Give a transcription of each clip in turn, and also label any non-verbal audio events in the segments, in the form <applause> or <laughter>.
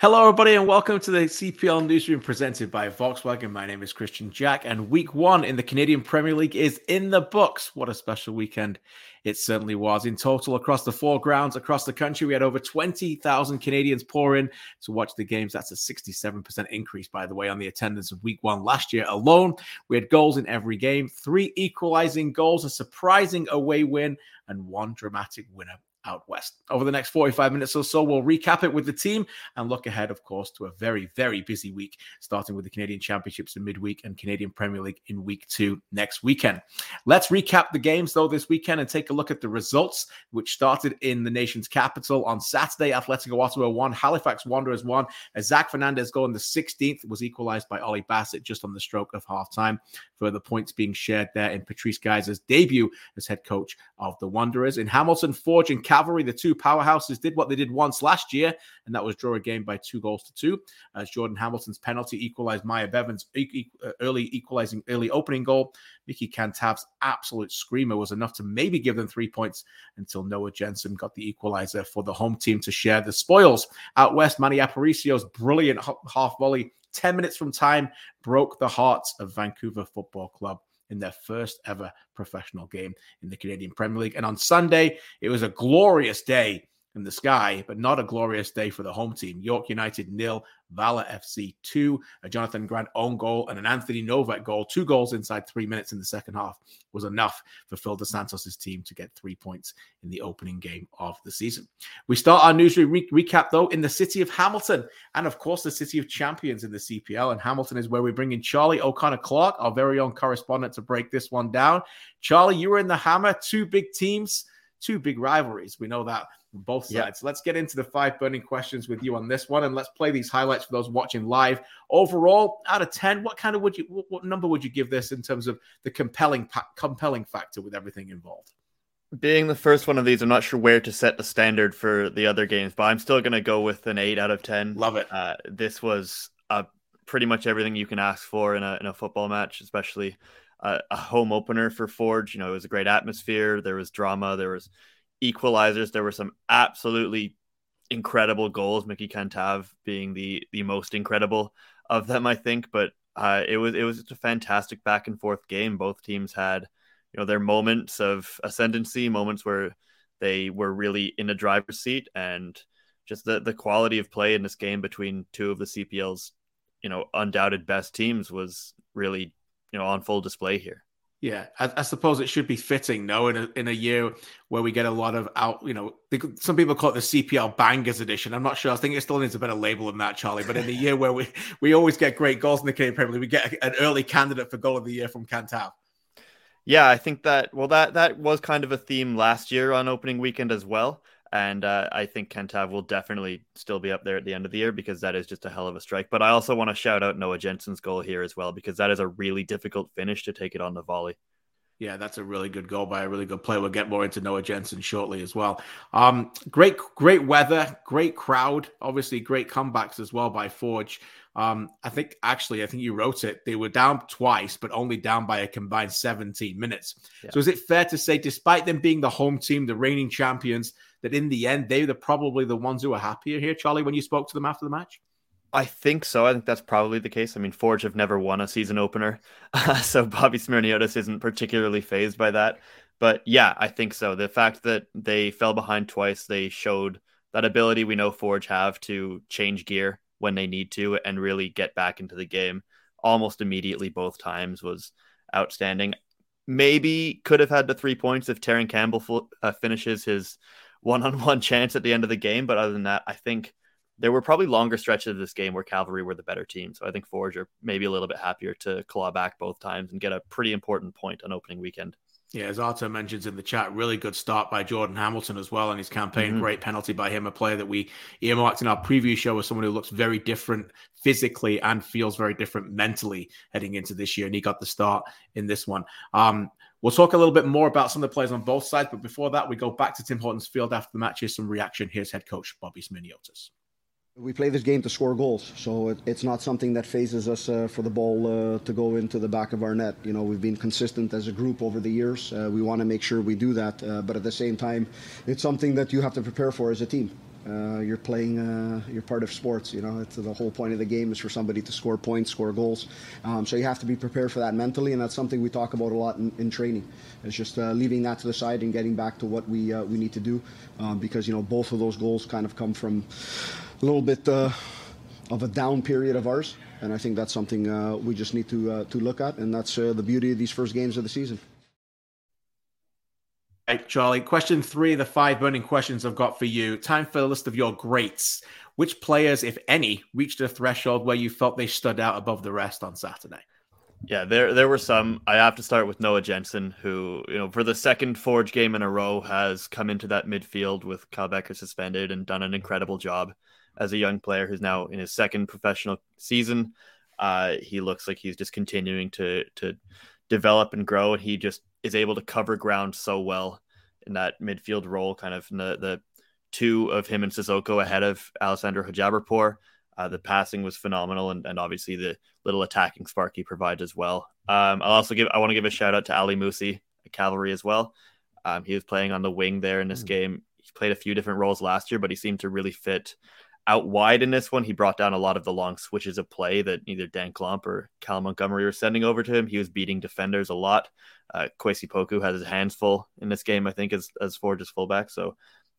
Hello, everybody, and welcome to the CPL Newsroom presented by Volkswagen. My name is Christian Jack, and week one in the Canadian Premier League is in the books. What a special weekend it certainly was. In total, across the four grounds across the country, we had over 20,000 Canadians pour in to watch the games. That's a 67% increase, by the way, on the attendance of week one last year alone. We had goals in every game, three equalizing goals, a surprising away win, and one dramatic winner out west. Over the next 45 minutes or so, we'll recap it with the team and look ahead, of course, to a very, very busy week, starting with the Canadian Championships in midweek and Canadian Premier League in week two next weekend. Let's recap the games, though, this weekend and take a look at the results, which started in the nation's capital on Saturday. Atletico Ottawa won, Halifax Wanderers won. A Zach Fernandez goal in the 16th was equalized by Ollie Bassett just on the stroke of half time. Further points being shared there in Patrice Gheisar's debut as head coach of the Wanderers. In Hamilton, Forge and Cavalry, the two powerhouses, did what they did once last year, and that was draw a game by two goals to two. As Jordan Hamilton's penalty equalized Myer Bevan's uh, early equalizing early opening goal. Mickey Cantave's absolute screamer was enough to maybe give them three points until Noah Jensen got the equalizer for the home team to share the spoils. Out west, Manny Aparicio's brilliant half volley 10 minutes from time broke the hearts of Vancouver Football Club in their first ever professional game in the Canadian Premier League. And on Sunday, it was a glorious day in the sky, but not a glorious day for the home team. York United nil, Valour FC two, a Jonathan Grant own goal and an Anthony Novak goal, two goals inside three minutes in the second half was enough for Phil Dos Santos' team to get three points in the opening game of the season. We start our news re- recap though in the city of Hamilton and of course the city of champions in the CPL. And Hamilton is where we bring in Charlie O'Connor Clarke, our very own correspondent, to break this one down. Charlie, you were in the Hammer, two big teams, two big rivalries. We know that both sides. Let's get into the five burning questions with you on this one, and let's play these highlights for those watching live. Overall, out of ten, what kind of would you, what, what number would you give this in terms of the compelling, compelling factor with everything involved? Being the first one of these, I'm not sure where to set the standard for the other games, but I'm still going to go with an eight out of ten. Love it. Uh, this was uh, pretty much everything you can ask for in a in a football match, especially uh, a home opener for Forge. You know, it was a great atmosphere. There was drama. There was equalizers. There were some absolutely incredible goals. Mickey Cantave being the the most incredible of them, I think. But uh, it was it was just a fantastic back and forth game. Both teams had you know their moments of ascendancy, moments where they were really in a driver's seat, and just the the quality of play in this game between two of the CPL's you know undoubted best teams was really you know on full display here. Yeah, I, I, suppose it should be fitting, no, in a in a year where we get a lot of out, you know, some people call it the CPL bangers edition. I'm not sure. I think it still needs a better label than that, Charlie. But in the year where we <laughs> we always get great goals in the Canadian Premier League, we get an early candidate for goal of the year from Cantave. Yeah, I think that well that that was kind of a theme last year on opening weekend as well. And uh, I think Cantave will definitely still be up there at the end of the year because that is just a hell of a strike. But I also want to shout out Noah Jensen's goal here as well because that is a really difficult finish to take it on the volley. Yeah, that's a really good goal by a really good player. We'll get more into Noah Jensen shortly as well. Um, great, great weather, great crowd, obviously great comebacks as well by Forge. Um, I think actually, I think you wrote it. They were down twice, but only down by a combined 17 minutes. Yeah. So is it fair to say, despite them being the home team, the reigning champions, that in the end they were probably the ones who are happier here, Charlie, when you spoke to them after the match? I think so. I think that's probably the case. I mean, Forge have never won a season opener, <laughs> so Bobby Smyrniotis isn't particularly phased by that. But yeah, I think so. The fact that they fell behind twice, they showed that ability we know Forge have to change gear when they need to and really get back into the game almost immediately both times was outstanding. Maybe could have had the three points if Terran Campbell uh, finishes his one-on-one <laughs> chance at the end of the game. But other than that, I think there were probably longer stretches of this game where Cavalry were the better team. So I think Forge are maybe a little bit happier to claw back both times and get a pretty important point on opening weekend. Yeah, as Arthur mentions in the chat, really good start by Jordan Hamilton as well in his campaign. Mm-hmm. Great penalty by him, a player that we earmarked in our preview show as someone who looks very different physically and feels very different mentally heading into this year. And he got the start in this one. Um, We'll talk a little bit more about some of the players on both sides, but before that, we go back to Tim Hortons Field after the match. Here's some reaction. Here's head coach Bobby Smyrniotis. We play this game to score goals, so it, it's not something that phases us uh, for the ball uh, to go into the back of our net. You know, we've been consistent as a group over the years. Uh, we want to make sure we do that, uh, but at the same time, it's something that you have to prepare for as a team. Uh, you're playing, uh, you're part of sports. You know, the whole point of the game is for somebody to score points, score goals. Um, so you have to be prepared for that mentally, and that's something we talk about a lot in, in training. It's just leaving that to the side and getting back to what we we need to do, um, because you know both of those goals kind of come from a little bit uh, of a down period of ours, and I think that's something uh, we just need to to look at, and that's the beauty of these first games of the season. Right, Charlie. Question three, the five burning questions I've got for you. Time for a list of your greats. Which players, if any, reached a threshold where you felt they stood out above the rest on Saturday? Yeah, there there were some. I have to start with Noah Jensen, who, you know, for the second Forge game in a row has come into that midfield with Kyle Bekker suspended and done an incredible job as a young player who's now in his second professional season. Uh, he looks like he's just continuing to to develop and grow, and he just is able to cover ground so well in that midfield role, kind of the, the two of him and Sissoko ahead of Alessandro Hojabrpour. Uh, the passing was phenomenal, and, and obviously the little attacking spark he provides as well. Um, I'll also give I want to give a shout out to Ali Musse, Cavalry as well. Um, he was playing on the wing there in this mm. game. He played a few different roles last year, but he seemed to really fit out wide in this one. He brought down a lot of the long switches of play that either Daan Klomp or Cal Montgomery were sending over to him. He was beating defenders a lot. Uh, Kwasi Poku has his hands full in this game, I think, as, as Forge's fullback. So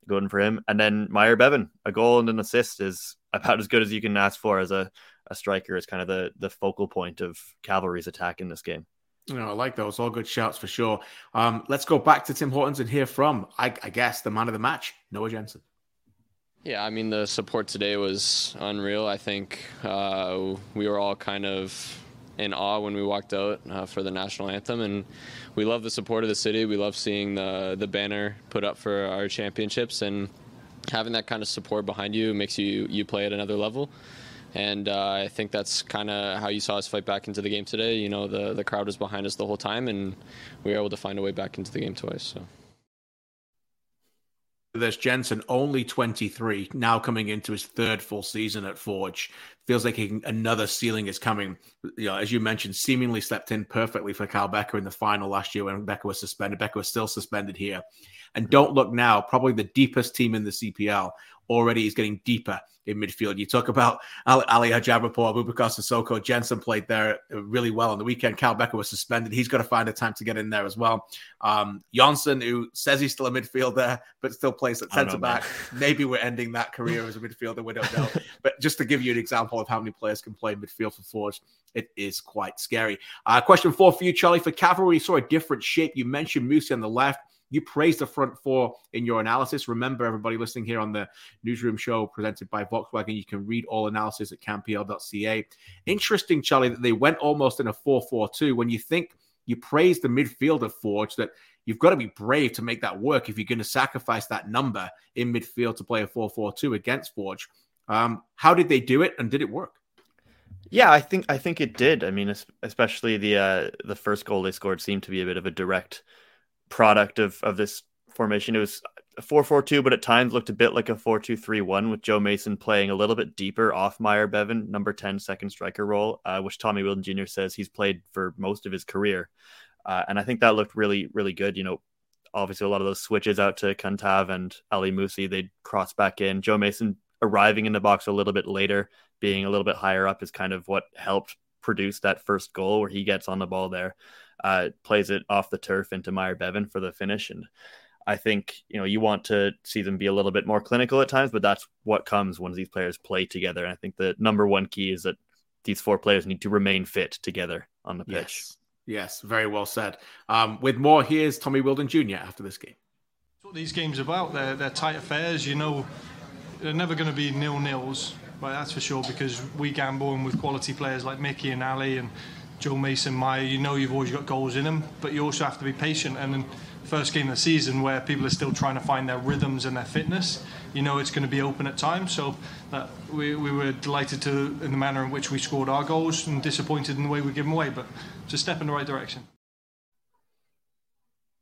good for him. And then Myer Bevan, a goal and an assist is about as good as you can ask for as a, a striker, is kind of the, the focal point of Cavalry's attack in this game. You know, I like those. All good shouts for sure. Um, let's go back to Tim Hortons and hear from, I, I guess, the man of the match, Noah Jensen. Yeah, I mean, the support today was unreal. I think uh, we were all kind of in awe when we walked out uh, for the national anthem, and we love the support of the city. We love seeing the the banner put up for our championships, and having that kind of support behind you makes you you play at another level. And uh, I think that's kind of how you saw us fight back into the game today. You know, the the crowd was behind us the whole time, and we were able to find a way back into the game twice. So this Jensen, only 23, now coming into his third full season at Forge. Feels like he, another ceiling is coming. You know, as you mentioned, seemingly stepped in perfectly for Kyle Bekker in the final last year when Bekker was suspended. Bekker was still suspended here. And don't look now, probably the deepest team in the CPL already is getting deeper in midfield. You talk about Ali Hojabrpour, Aboubacar Sissoko, Jensen played there really well on the weekend. Cal Bekker was suspended. He's got to find a time to get in there as well. Um, Jonsson, who says he's still a midfielder, but still plays at centre back. <laughs> Maybe we're ending that career as a midfielder. We don't know. <laughs> but just to give you an example of how many players can play midfield for Forge, it is quite scary. Uh, question four for you, Charlie. For Cavalry, you saw a different shape. You mentioned Musse on the left. You praised the front four in your analysis. Remember, everybody listening here on the newsroom show presented by Volkswagen, you can read all analysis at canpl.ca. Interesting, Charlie, that they went almost in a 4 4 2 when you think you praise the midfield of Forge that you've got to be brave to make that work if you're going to sacrifice that number in midfield to play a 4 4 2 against Forge. Um, how did they do it and did it work? Yeah, I think I think it did. I mean, especially the uh, the first goal they scored seemed to be a bit of a direct product of of this formation. It was a 4-4-2, but at times looked a bit like a 4-2-3-1 with Joe Mason playing a little bit deeper off Myer Bevan, number 10 second striker role, uh, which Tommy Wheeldon Jr. says he's played for most of his career. Uh, and I think that looked really, really good. You know, obviously a lot of those switches out to Cantave and Ali Musse, they'd cross back in. Joe Mason arriving in the box a little bit later, being a little bit higher up is kind of what helped produce that first goal where he gets on the ball there uh, plays it off the turf into Myer Bevan for the finish. And I think, you know, you want to see them be a little bit more clinical at times, but that's what comes when these players play together. And I think the number one key is that these four players need to remain fit together on the pitch. Yes, yes very well said. Um, with more, here's Tommy Wheeldon Jr. after this game. That's what these games are about. They're, they're tight affairs. You know, they're never going to be nil nils, but that's for sure because we gamble and with quality players like Mickey and Ali and Joe Mason, Myer, you know you've always got goals in them, but you also have to be patient. And then first game of the season where people are still trying to find their rhythms and their fitness, you know it's going to be open at times. So that we, we were delighted to in the manner in which we scored our goals and disappointed in the way we give them away, but it's a step in the right direction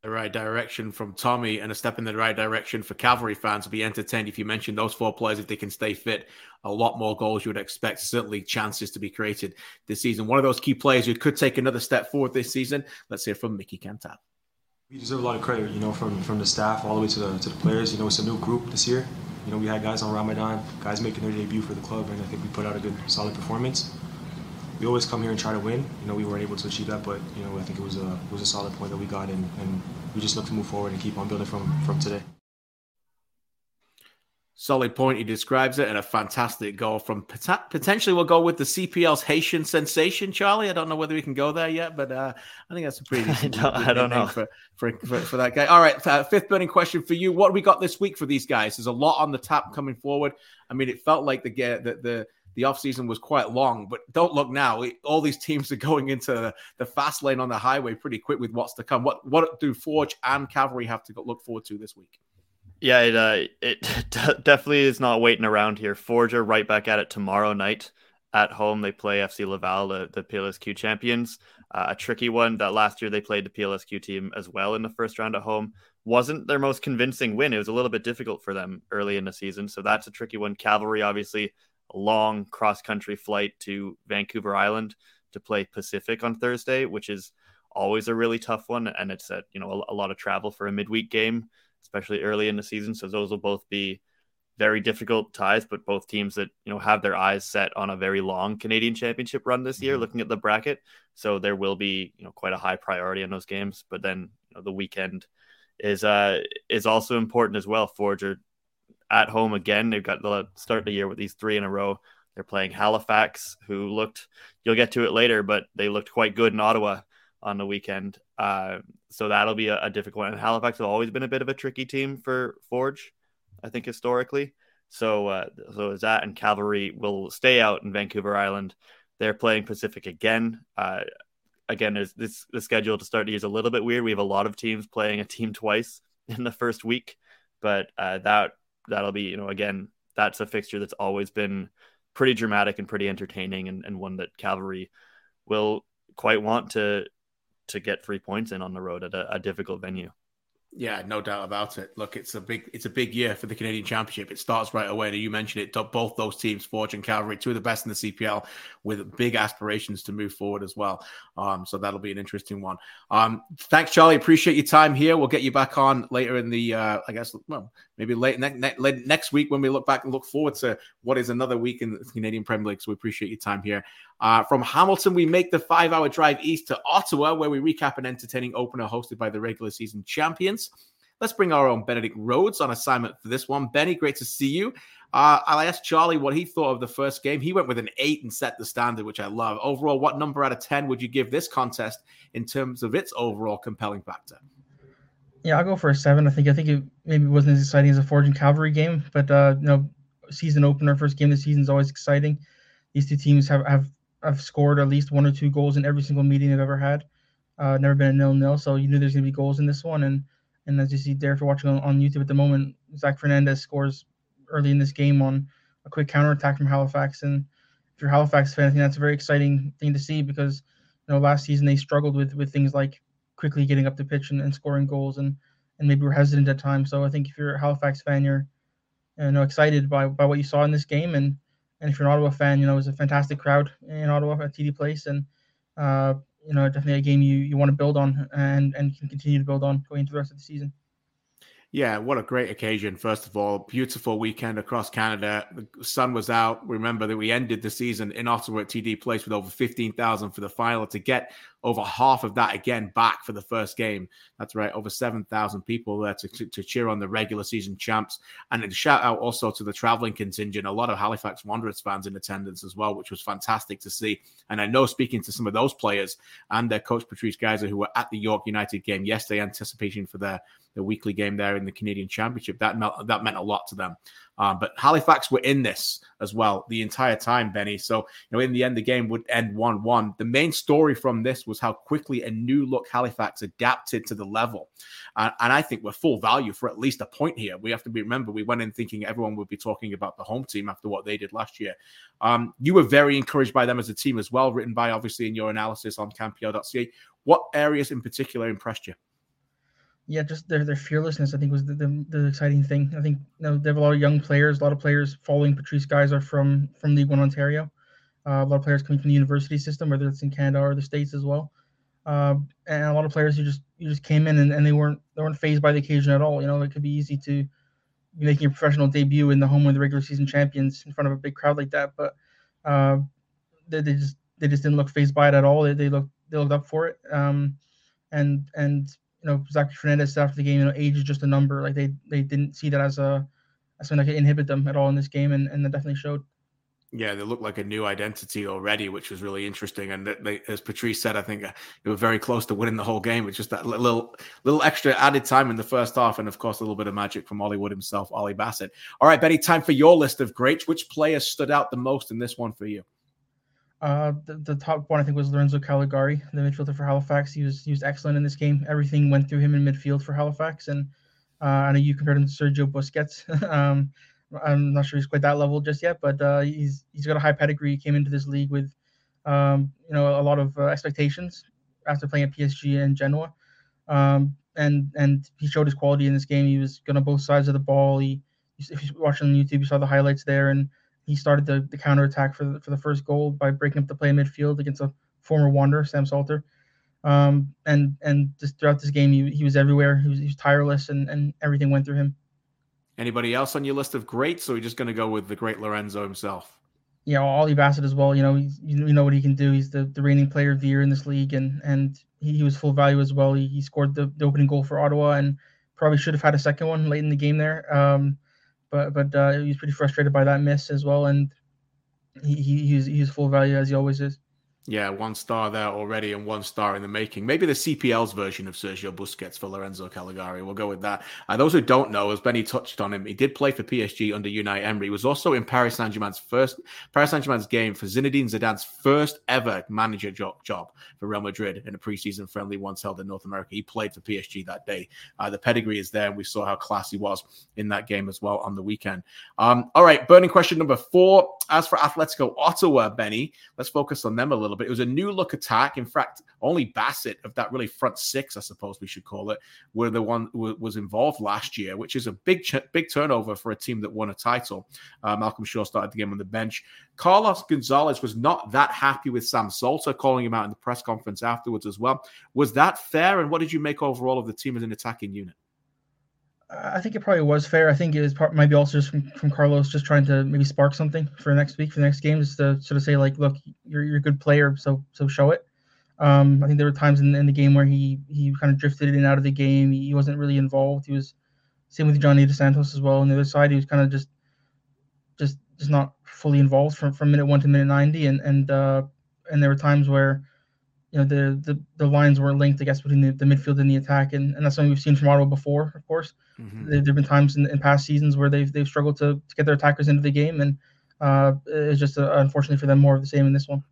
the right direction from Tommy and a step in the right direction for Cavalry fans to be entertained. If you mention those four players, if they can stay fit, a lot more goals you would expect, certainly chances to be created this season. One of those key players who could take another step forward this season. Let's hear from Mickey Cantave. We deserve a lot of credit, you know, from from the staff all the way to the to the players. You know, it's a new group this year. you know, we had guys on Ramadan, guys making their debut for the club, and I think we put out a good, solid performance. We always come here and try to win. You know, we weren't able to achieve that, but you know, I think it was a it was a solid point that we got, and, and we just look to move forward and keep on building from from today. Solid point. He describes it and a fantastic goal from potentially we'll go with the CPL's Haitian sensation, Charlie. I don't know whether we can go there yet, but uh, I think that's a pretty. <laughs> I don't, I don't know for, for, for, for, that guy. All right, uh, fifth burning question for you. What we got this week for these guys? There's a lot on the tap coming forward. I mean, it felt like the the the the offseason was quite long, but don't look now. All these teams are going into the, fast lane on the highway pretty quick with what's to come. What what do Forge and Cavalry have to look forward to this week? Yeah, it uh, it <laughs> definitely is not waiting around here. Forge are right back at it tomorrow night at home. They play FC Laval, the, the PLSQ champions. Uh, a tricky one that last year they played the PLSQ team as well in the first round at home. Wasn't their most convincing win. It was a little bit difficult for them early in the season. So that's a tricky one. Cavalry, obviously, long cross country flight to Vancouver Island to play Pacific on Thursday, which is always a really tough one. And it's a, you know, a, a lot of travel for a midweek game especially early in the season. So those will both be very difficult ties, but both teams that you know have their eyes set on a very long Canadian Championship run this year. Mm-hmm. Looking at the bracket, so there will be you know quite a high priority on those games. But then you know, the weekend is uh is also important as well. Forger at home again. They've got the start of the year with these three in a row. They're playing Halifax, who looked you'll get to it later, but they looked quite good in Ottawa on the weekend. Uh, so that'll be a, a, difficult one. And Halifax have always been a bit of a tricky team for Forge, I think historically. So uh, so is that and Cavalry will stay out in Vancouver Island. They're playing Pacific again. Uh, again, there's this the schedule to start the year is a little bit weird. We have a lot of teams playing a team twice <laughs> in the first week, but uh, that that'll be you know again that's a fixture that's always been pretty dramatic and pretty entertaining, and, and one that Cavalry will quite want to to get three points in on the road at a, a difficult venue. Yeah, no doubt about it. Look, it's a big it's a big year for the Canadian Championship. It starts right away. And you mentioned it. Both those teams, Forge and Cavalry, two of the best in the CPL, with big aspirations to move forward as well. Um, so that'll be an interesting one. Um, thanks, Charlie. Appreciate your time here. We'll get you back on later in the, uh, I guess, well, maybe late ne- ne- next week when we look back and look forward to what is another week in the Canadian Premier League. So we appreciate your time here. Uh, from Hamilton, we make the five hour drive east to Ottawa, where we recap an entertaining opener hosted by the regular season champions. Let's bring our own Benedict Rhodes on assignment for this one. Benny, great to see you. Uh, I asked Charlie what he thought of the first game. He went with an eight and set the standard, which I love. Overall, what number out of 10 would you give this contest in terms of its overall compelling factor? Yeah, I'll go for a seven. I think I think it maybe wasn't as exciting as a Forge and Cavalry game, but uh, you know, season opener, first game of the season is always exciting. These two teams have, have have scored at least one or two goals in every single meeting I've ever had. Uh, never been a nil nil, so you knew there's gonna be goals in this one. And and as you see there, if you're watching on, on YouTube at the moment, Zach Fernandez scores early in this game on a quick counter attack from Halifax. And if you're a Halifax fan, I think that's a very exciting thing to see because you know last season they struggled with with things like quickly getting up the pitch and, and scoring goals and and maybe were hesitant at times. So I think if you're a Halifax fan, you're you know excited by by what you saw in this game and and if you're an Ottawa fan, you know it was a fantastic crowd in Ottawa at TD Place and uh, you know definitely a game you you want to build on and and can continue to build on going into the rest of the season. Yeah, what a great occasion. First of all, beautiful weekend across Canada. The sun was out. Remember that we ended the season in Ottawa at TD Place with over 15,000 for the final to get over half of that again back for the first game. That's right, over 7,000 people there to, to, to, cheer on the regular season champs. And a shout out also to the traveling contingent, a lot of Halifax Wanderers fans in attendance as well, which was fantastic to see. And I know speaking to some of those players and their coach Patrice Gheisar, who were at the York United game yesterday, anticipation for their the weekly game there in the Canadian Championship. That that meant a lot to them. Um, but Halifax were in this as well the entire time, Benny. So, you know, in the end, the game would end 1 1. The main story from this was how quickly a new look Halifax adapted to the level. Uh, and I think we're full value for at least a point here. We have to be remember, we went in thinking everyone would be talking about the home team after what they did last year. Um, you were very encouraged by them as a team as well, written by obviously in your analysis on canpl.ca. What areas in particular impressed you? Yeah, just their their fearlessness. I think was the, the, the exciting thing. I think you know, they have a lot of young players. A lot of players following Patrice Gheisar from from League One Ontario. Uh, a lot of players coming from the university system, whether it's in Canada or the states as well. Uh, and a lot of players who just you just came in and, and they weren't they weren't phased by the occasion at all. You know, it could be easy to making a professional debut in the home of the regular season champions in front of a big crowd like that. But uh, they, they just they just didn't look phased by it at all. They, they looked they looked up for it. Um, and and you know Zachary Fernandez after the game, you know, age is just a number. Like they they didn't see that as a as something that could inhibit them at all in this game, and and that definitely showed. Yeah, they look like a new identity already, which was really interesting. And they, as Patrice said, I think uh, they were very close to winning the whole game. It's just that little, little extra added time in the first half, and of course a little bit of magic from Hollywood himself, Ollie Bassett. All right, Benny, time for your list of greats. Which player stood out the most in this one for you? Uh, the, the top one I think was Lorenzo Callegari, the midfielder for Halifax. He was he was excellent in this game. Everything went through him in midfield for Halifax, and uh, I know you compared him to Sergio Busquets. <laughs> um, I'm not sure he's quite that level just yet, but uh, he's he's got a high pedigree. He came into this league with um, you know a lot of uh, expectations after playing at PSG and Genoa, um, and and he showed his quality in this game. He was good on both sides of the ball. He if you watch on YouTube, you saw the highlights there, and he started the, the counter attack for the, for the first goal by breaking up the play in midfield against a former Wanderer, Sam Salter. Um, and and just throughout this game, he, he was everywhere. He was, he was tireless, and, and everything went through him. Anybody else on your list of greats, or are you just going to go with the great Lorenzo himself? Yeah, Ollie Bassett as well. You know, he's, you know what he can do. He's the, the reigning player of the year in this league, and and he, he was full value as well. He, he scored the, the opening goal for Ottawa, and probably should have had a second one late in the game there. Um, but but uh, he was pretty frustrated by that miss as well, and he, he he's he's full value as he always is. Yeah, one star there already and one star in the making. Maybe the CPL's version of Sergio Busquets for Lorenzo Callegari. We'll go with that. Uh, those who don't know, as Benny touched on him, he did play for PSG under Unai Emery. He was also in Paris Saint Germain's first Paris Saint Germain's game for Zinedine Zidane's first ever manager job, job for Real Madrid in a preseason friendly once held in North America. He played for PSG that day. Uh, the pedigree is there, we saw how class he was in that game as well on the weekend. Um, all right, burning question number four. As for Atletico Ottawa, Benny, let's focus on them a little bit. It was a new look attack. In fact, only Bassett of that really front six, I suppose we should call it, were the one was involved last year, which is a big big turnover for a team that won a title. Uh, Malcolm Shaw started the game on the bench. Carlos Gonzalez was not that happy with Sam Salter, calling him out in the press conference afterwards as well. Was that fair? And what did you make overall of the team as an attacking unit? I think it probably was fair. I think it was part, maybe also just from, from Carlos just trying to maybe spark something for next week, for the next game, just to sort of say like, look, you're you're a good player, so so show it. Um, I think there were times in, in the game where he he kind of drifted in and out of the game. He, wasn't really involved. He was same with Johnny Dos Santos as well. On the other side, he was kind of just just just not fully involved from, from minute one to minute ninety. And and uh, and there were times where you know the the, the lines weren't linked, I guess, between the, the midfield and the attack, and, and that's something we've seen from Ottawa before, of course. Mm-hmm. There have been times in, in, past seasons where they've they've struggled to, to get their attackers into the game, and uh, it's just uh, unfortunately for them more of the same in this one.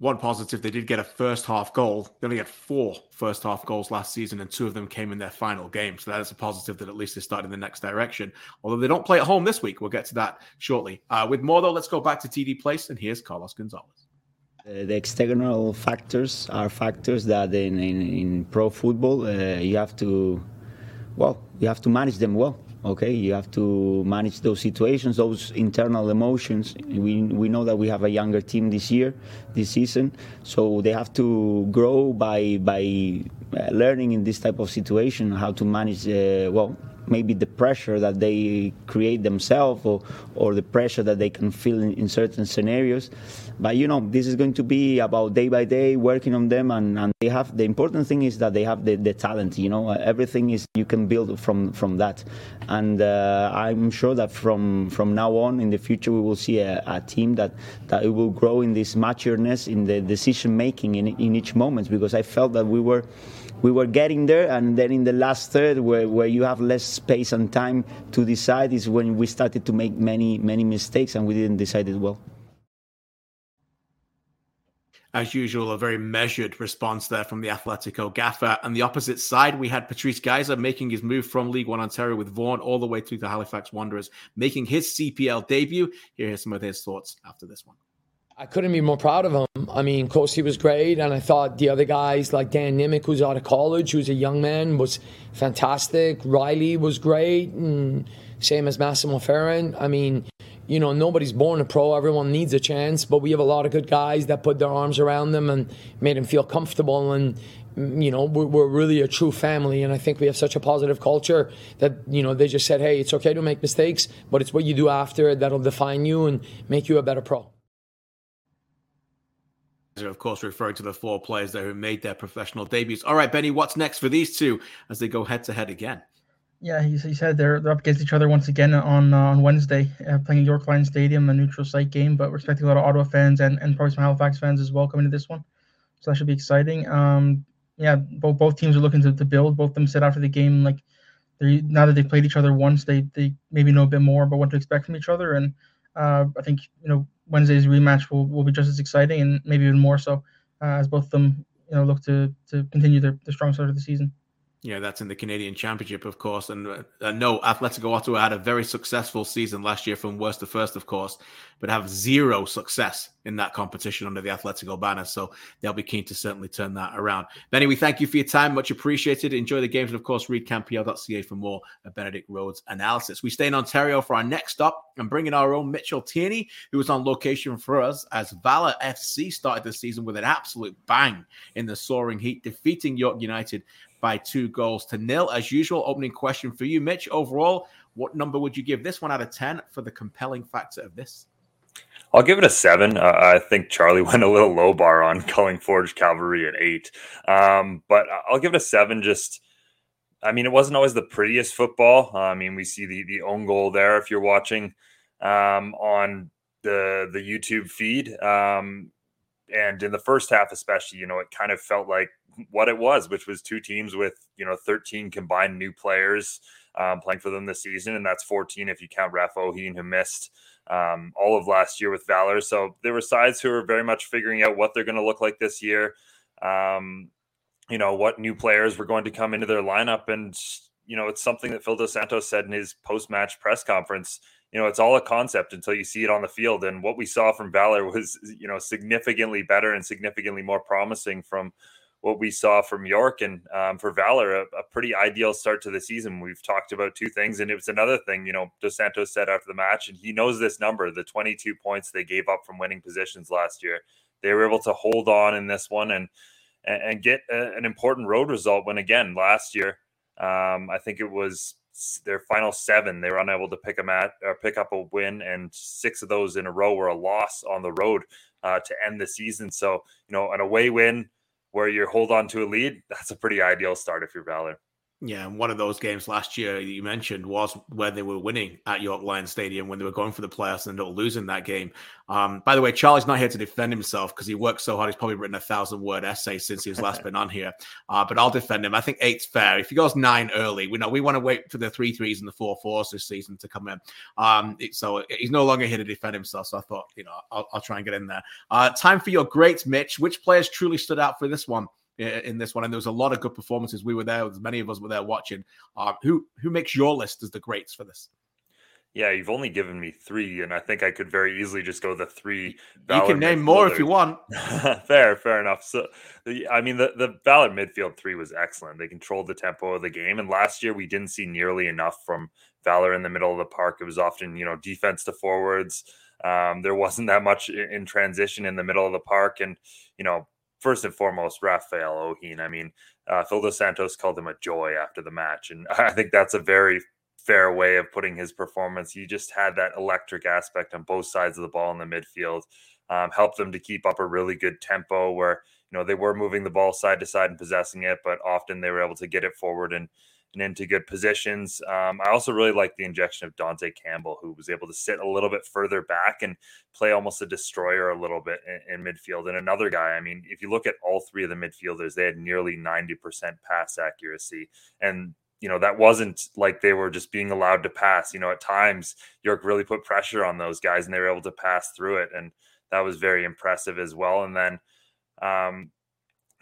One positive, they did get a first half goal. They only had four first half goals last season, and two of them came in their final game. So that is a positive that at least they started in the next direction. Although they don't play at home this week, we'll get to that shortly. Uh, with more though, let's go back to TD Place, and here's Carlos Gonzalez. Uh, the external factors are factors that in, in, in pro football uh, you have to well, you have to manage them well. Okay, you have to manage those situations, those internal emotions. We we know that we have a younger team this year, this season, so they have to grow by by uh, learning in this type of situation how to manage. Uh, well, maybe the pressure that they create themselves or, or the pressure that they can feel in, in, certain scenarios. But you know, this is going to be about day by day working on them, and, and they have the important thing is that they have the, the talent. You know, everything is you can build from from that, and uh, I'm sure that from from now on in the future we will see a, a team that that it will grow in this matureness in the decision making in in each moment because I felt that we were we were getting there, and then in the last third, where, where you have less space and time to decide, is when we started to make many many mistakes, and we didn't decide it well. As usual, a very measured response there from the Atletico gaffer. And the opposite side, we had Patrice Gheisar making his move from League One Ontario with Vaughan all the way through the Halifax Wanderers, making his CPL debut. Here are some of his thoughts after this one. I couldn't be more proud of him. I mean, Kosi was great, and I thought the other guys like Dan Nimick, who's out of college, who's a young man, was fantastic. Riley was great, and same as Massimo Ferrin. I mean, you know, nobody's born a pro. Everyone needs a chance, but we have a lot of good guys that put their arms around them and made them feel comfortable. And mm, you know, we're, we're really a true family, and I think we have such a positive culture that you know they just said, "Hey, it's okay to make mistakes, but it's what you do after that'll define you and make you a better pro." of course, referring to the four players there who made their professional debuts. All right, Benny, what's next for these two as they go head to head again? Yeah, he, he said they're, they're up against each other once again on uh, on Wednesday, uh, playing at York Lions Stadium, a neutral site game. But we're expecting a lot of Ottawa fans and, and probably some Halifax fans as well coming to this one, so that should be exciting. Um, yeah, both both teams are looking to, to build. Both of them said after the game like they now that they've played each other once, they they maybe know a bit more about what to expect from each other. And uh, I think you know Wednesday's rematch will, will be just as exciting and maybe even more so uh, as both of them you know look to to continue their, their strong start of the season. Yeah, that's in the Canadian Championship, of course. And uh, no, Atletico Ottawa had a very successful season last year from worst to first, of course, but have zero success in that competition under the Atletico banner. So they'll be keen to certainly turn that around. Benny, we thank you for your time. Much appreciated. Enjoy the games. And of course, read canpl.ca for more Benedict Rhodes analysis. We stay in Ontario for our next stop and bring in our own Mitchell Tierney, who was on location for us as Valor FC started the season with an absolute bang in the soaring heat, defeating York United by two goals to nil. As usual, opening question for you, Mitch. Overall, what number would you give this one out of 10 for the compelling factor of this? I'll give it a seven. Uh, I think Charlie <laughs> went a little low bar on Culling Forge Cavalry at eight, um, but I'll give it a seven. Just, I mean, it wasn't always the prettiest football. Uh, I mean, we see the the own goal there if you're watching um, on the the YouTube feed, um, and in the first half, especially, you know, it kind of felt like what it was, which was two teams with you know 13 combined new players um, playing for them this season, and that's 14 if you count Raf Ohin who missed um, all of last year with Valor. So there were sides who were very much figuring out what they're going to look like this year. Um, you know what new players were going to come into their lineup, and you know it's something that Phil Dos Santos said in his post-match press conference you know, it's all a concept until you see it on the field. And what we saw from Valor was, you know, significantly better and significantly more promising from what we saw from York and um, for Valor, a, a, pretty ideal start to the season. We've talked about two things, and it was another thing. You know, Dos Santos said after the match, and he knows this number: the 22 points they gave up from winning positions last year. They were able to hold on in this one and and, get a, an important road result. When again last year, um, I think it was their final seven. They were unable to pick a mat or pick up a win, and six of those in a row were a loss on the road uh, to end the season. So you know, an away win where you hold on to a lead, that's a pretty ideal start if you're Valor. Yeah, and one of those games last year you mentioned was where they were winning at York Lions Stadium when they were going for the playoffs and ended up losing that game. Um, by the way, Charlie's not here to defend himself because he worked so hard. He's probably written a thousand word essay since he's last <laughs> been on here. Uh, but I'll defend him. I think eight's fair. If he goes nine early, we know we want to wait for the three threes and the four fours this season to come in. Um, so he's no longer here to defend himself. So I thought, you know, I'll, I'll try and get in there. Uh, time for your greats, Mitch. Which players truly stood out for this one? In this one, and there was a lot of good performances. We were there; many of us were there watching. Uh, who who makes your list as the greats for this? Yeah, you've only given me three, and I think I could very easily just go the three. You can name more if you want. <laughs> fair, fair enough. So, I mean, the the Valor midfield three was excellent. They controlled the tempo of the game, and last year we didn't see nearly enough from Valor in the middle of the park. It was often, you know, defense to forwards. Um, there wasn't that much in transition in the middle of the park, and you know, first and foremost, Raphael Ohin. I mean, uh, Phil Dos Santos called him a joy after the match, and <laughs> I think that's a very fair way of putting his performance. He just had that electric aspect on both sides of the ball in the midfield, um, helped them to keep up a really good tempo where you know they were moving the ball side to side and possessing it, but often they were able to get it forward and and into good positions. Um, I also really like the injection of Dante Campbell, who was able to sit a little bit further back and play almost a destroyer a little bit in, in, midfield. And another guy, I mean, if you look at all three of the midfielders, they had nearly 90% pass accuracy. And you know, that wasn't like they were just being allowed to pass. You know, at times York really put pressure on those guys and they were able to pass through it. And that was very impressive as well. And then, um,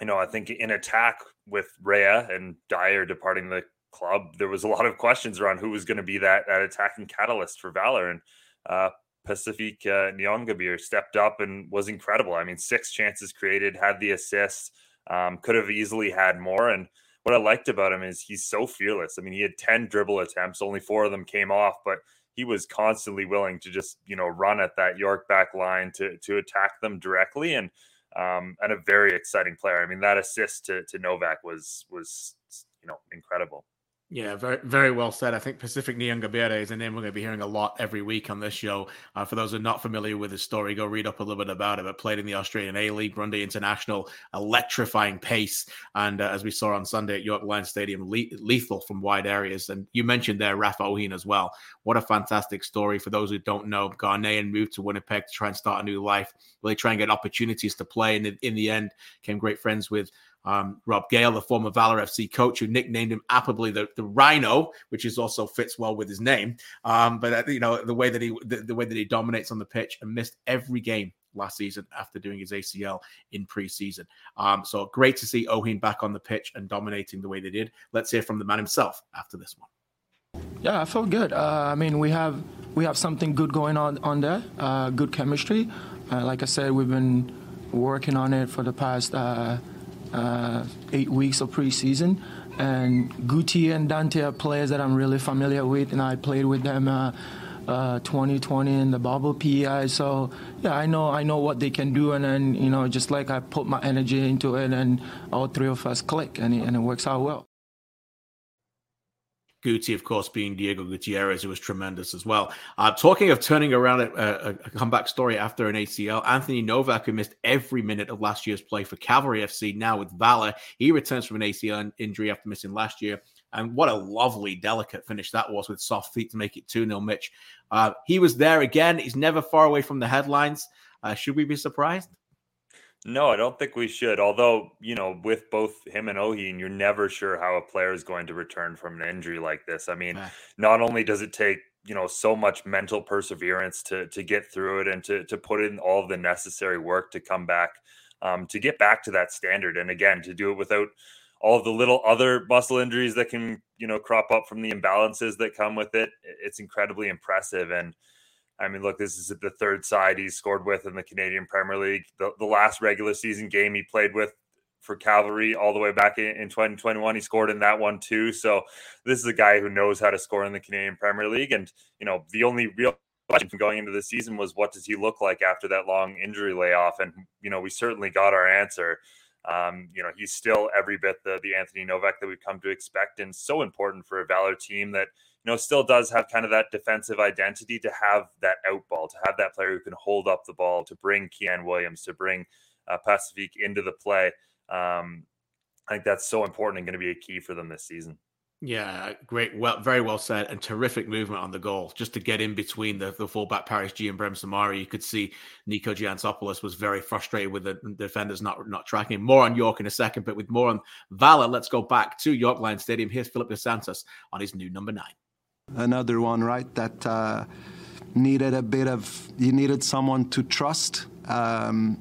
you know, I think in attack with Rea and Dyer departing the club, there was a lot of questions around who was going to be that, that attacking catalyst for Valor. And uh, Pacifique uh, Niyongabire stepped up and was incredible. I mean, six chances created, had the assist, um, could have easily had more. And what I liked about him is he's so fearless. I mean, he had 10 dribble attempts, only four of them came off, but he was constantly willing to just you know run at that York back line to to attack them directly and um, and a very exciting player. I mean that assist to to Novak was was you know incredible. Yeah, very very well said. I think Pacifique Niyongabire is a name we're going to be hearing a lot every week on this show. Uh, for those who are not familiar with his story, go read up a little bit about it. But played in the Australian A League, Burundi International, electrifying pace, and uh, as we saw on Sunday at York Lions Stadium, le- lethal from wide areas. And you mentioned there Rafa Ohin as well. What a fantastic story for those who don't know. Ghanaian moved to Winnipeg to try and start a new life. Really try and get opportunities to play, and in the end, came great friends with um, Rob Gale, the former Valor FC coach, who nicknamed him aptly the, the Rhino, which is also fits well with his name. Um, but uh, you know the way that he the, the, way that he dominates on the pitch and missed every game last season after doing his ACL in preseason. Um, so great to see Ohin back on the pitch and dominating the way they did. Let's hear from the man himself after this one. Yeah, I felt good. Uh, I mean, we have we have something good going on on there. Uh, good chemistry. Uh, like I said, we've been working on it for the past uh, eight weeks of preseason. And Guti and Dante are players that I'm really familiar with, and I played with them uh, uh, 2020 in the bubble PEI. So yeah, I know I know what they can do, and then you know just like I put my energy into it, and all three of us click, and it, and it works out well. Guti, of course, being Diego Gutierrez, who was tremendous as well. Uh, talking of turning around a, a, comeback story after an ACL, Anthony Novak, who missed every minute of last year's play for Cavalry FC, now with Valor, he returns from an ACL injury after missing last year. And what a lovely, delicate finish that was with soft feet to make it 2 0 Mitch. Uh, he was there again. He's never far away from the headlines. Uh, should we be surprised? No, I don't think we should. Although, you know, with both him and Ohin, you're never sure how a player is going to return from an injury like this. I mean, not only does it take, you know, so much mental perseverance to to get through it and to to put in all the necessary work to come back, um, to get back to that standard. And again, to do it without all the little other muscle injuries that can, you know, crop up from the imbalances that come with it. It's incredibly impressive. And I mean, look, this is the third side he's scored with in the Canadian Premier League. The, the last regular season game he played with for Cavalry all the way back in, in 2021, he scored in that one too. So this is a guy who knows how to score in the Canadian Premier League. And, you know, the only real question going into the season was what does he look like after that long injury layoff? And, you know, we certainly got our answer. Um, you know, he's still every bit the, the Anthony Novak that we've come to expect and so important for a Valor team that – you know, still does have kind of that defensive identity to have that out ball, to have that player who can hold up the ball, to bring Kian Williams, to bring uh, Pacifique into the play. Um, I think that's so important and going to be a key for them this season. Yeah, great. Well, very well said, and terrific movement on the goal. Just to get in between the, the fullback Paris Gee and Brem Soumaoro, you could see Nico Giansopoulos was very frustrated with the defenders not not tracking. More on York in a second, but with more on Valor, let's go back to York Line Stadium. Here's Philip Dos Santos on his new number nine another one, right? That uh, needed a bit of, you needed someone to trust. Um,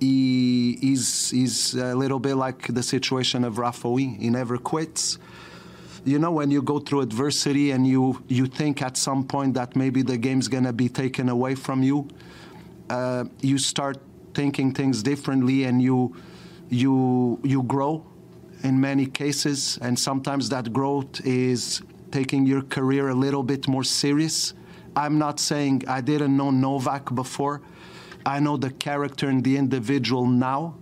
he, he's a little bit like the situation of Rafael. He never quits. You know, when you go through adversity and you, you think at some point that maybe the game's to be taken away from you, uh, you start thinking things differently and you, you, you grow in many cases. And sometimes that growth is taking your career a little bit more serious. I'm not saying I didn't know Novak before. I know the character and the individual now.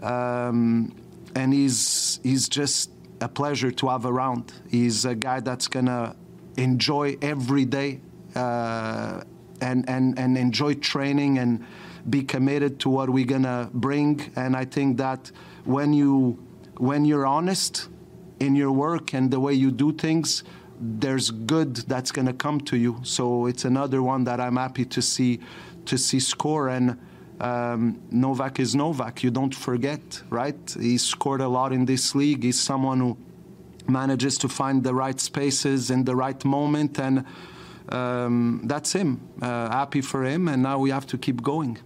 Um, and he's, he's just a pleasure to have around. He's a guy that's going to enjoy every day uh, and, and, and enjoy training and be committed to what we're going to bring. And I think that when, you, when you're honest in your work and the way you do things, there's good that's going to come to you. So it's another one that I'm happy to see to see score. And um, Novak is Novak. You don't forget, right? He scored a lot in this league. He's someone who manages to find the right spaces in the right moment, and um, that's him. Uh, happy for him, and now we have to keep going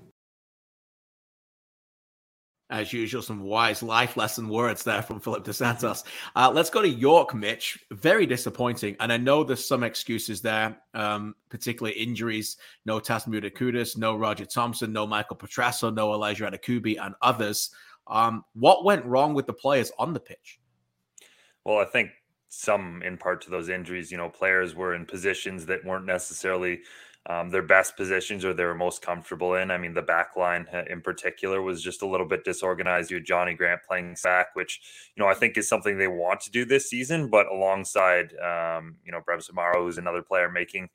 as usual, some wise life lesson words there from Philip Dos Santos. Uh, let's go to York, Mitch. Very disappointing. And I know there's some excuses there, um, particularly injuries. No Tass Mourdoukoutas, no Roger Thompson, no Michael Petrasso, no Elijah Adekugbe, and others. Um, what went wrong with the players on the pitch? Well, I think some in part to those injuries. You know, players were in positions that weren't necessarily um, their best positions or they were most comfortable in. I mean, the back line uh, in particular was just a little bit disorganized. You had Johnny Grant playing back, which, you know, I think is something they want to do this season, but alongside, um, you know, Brem Soumaoro, who's another player making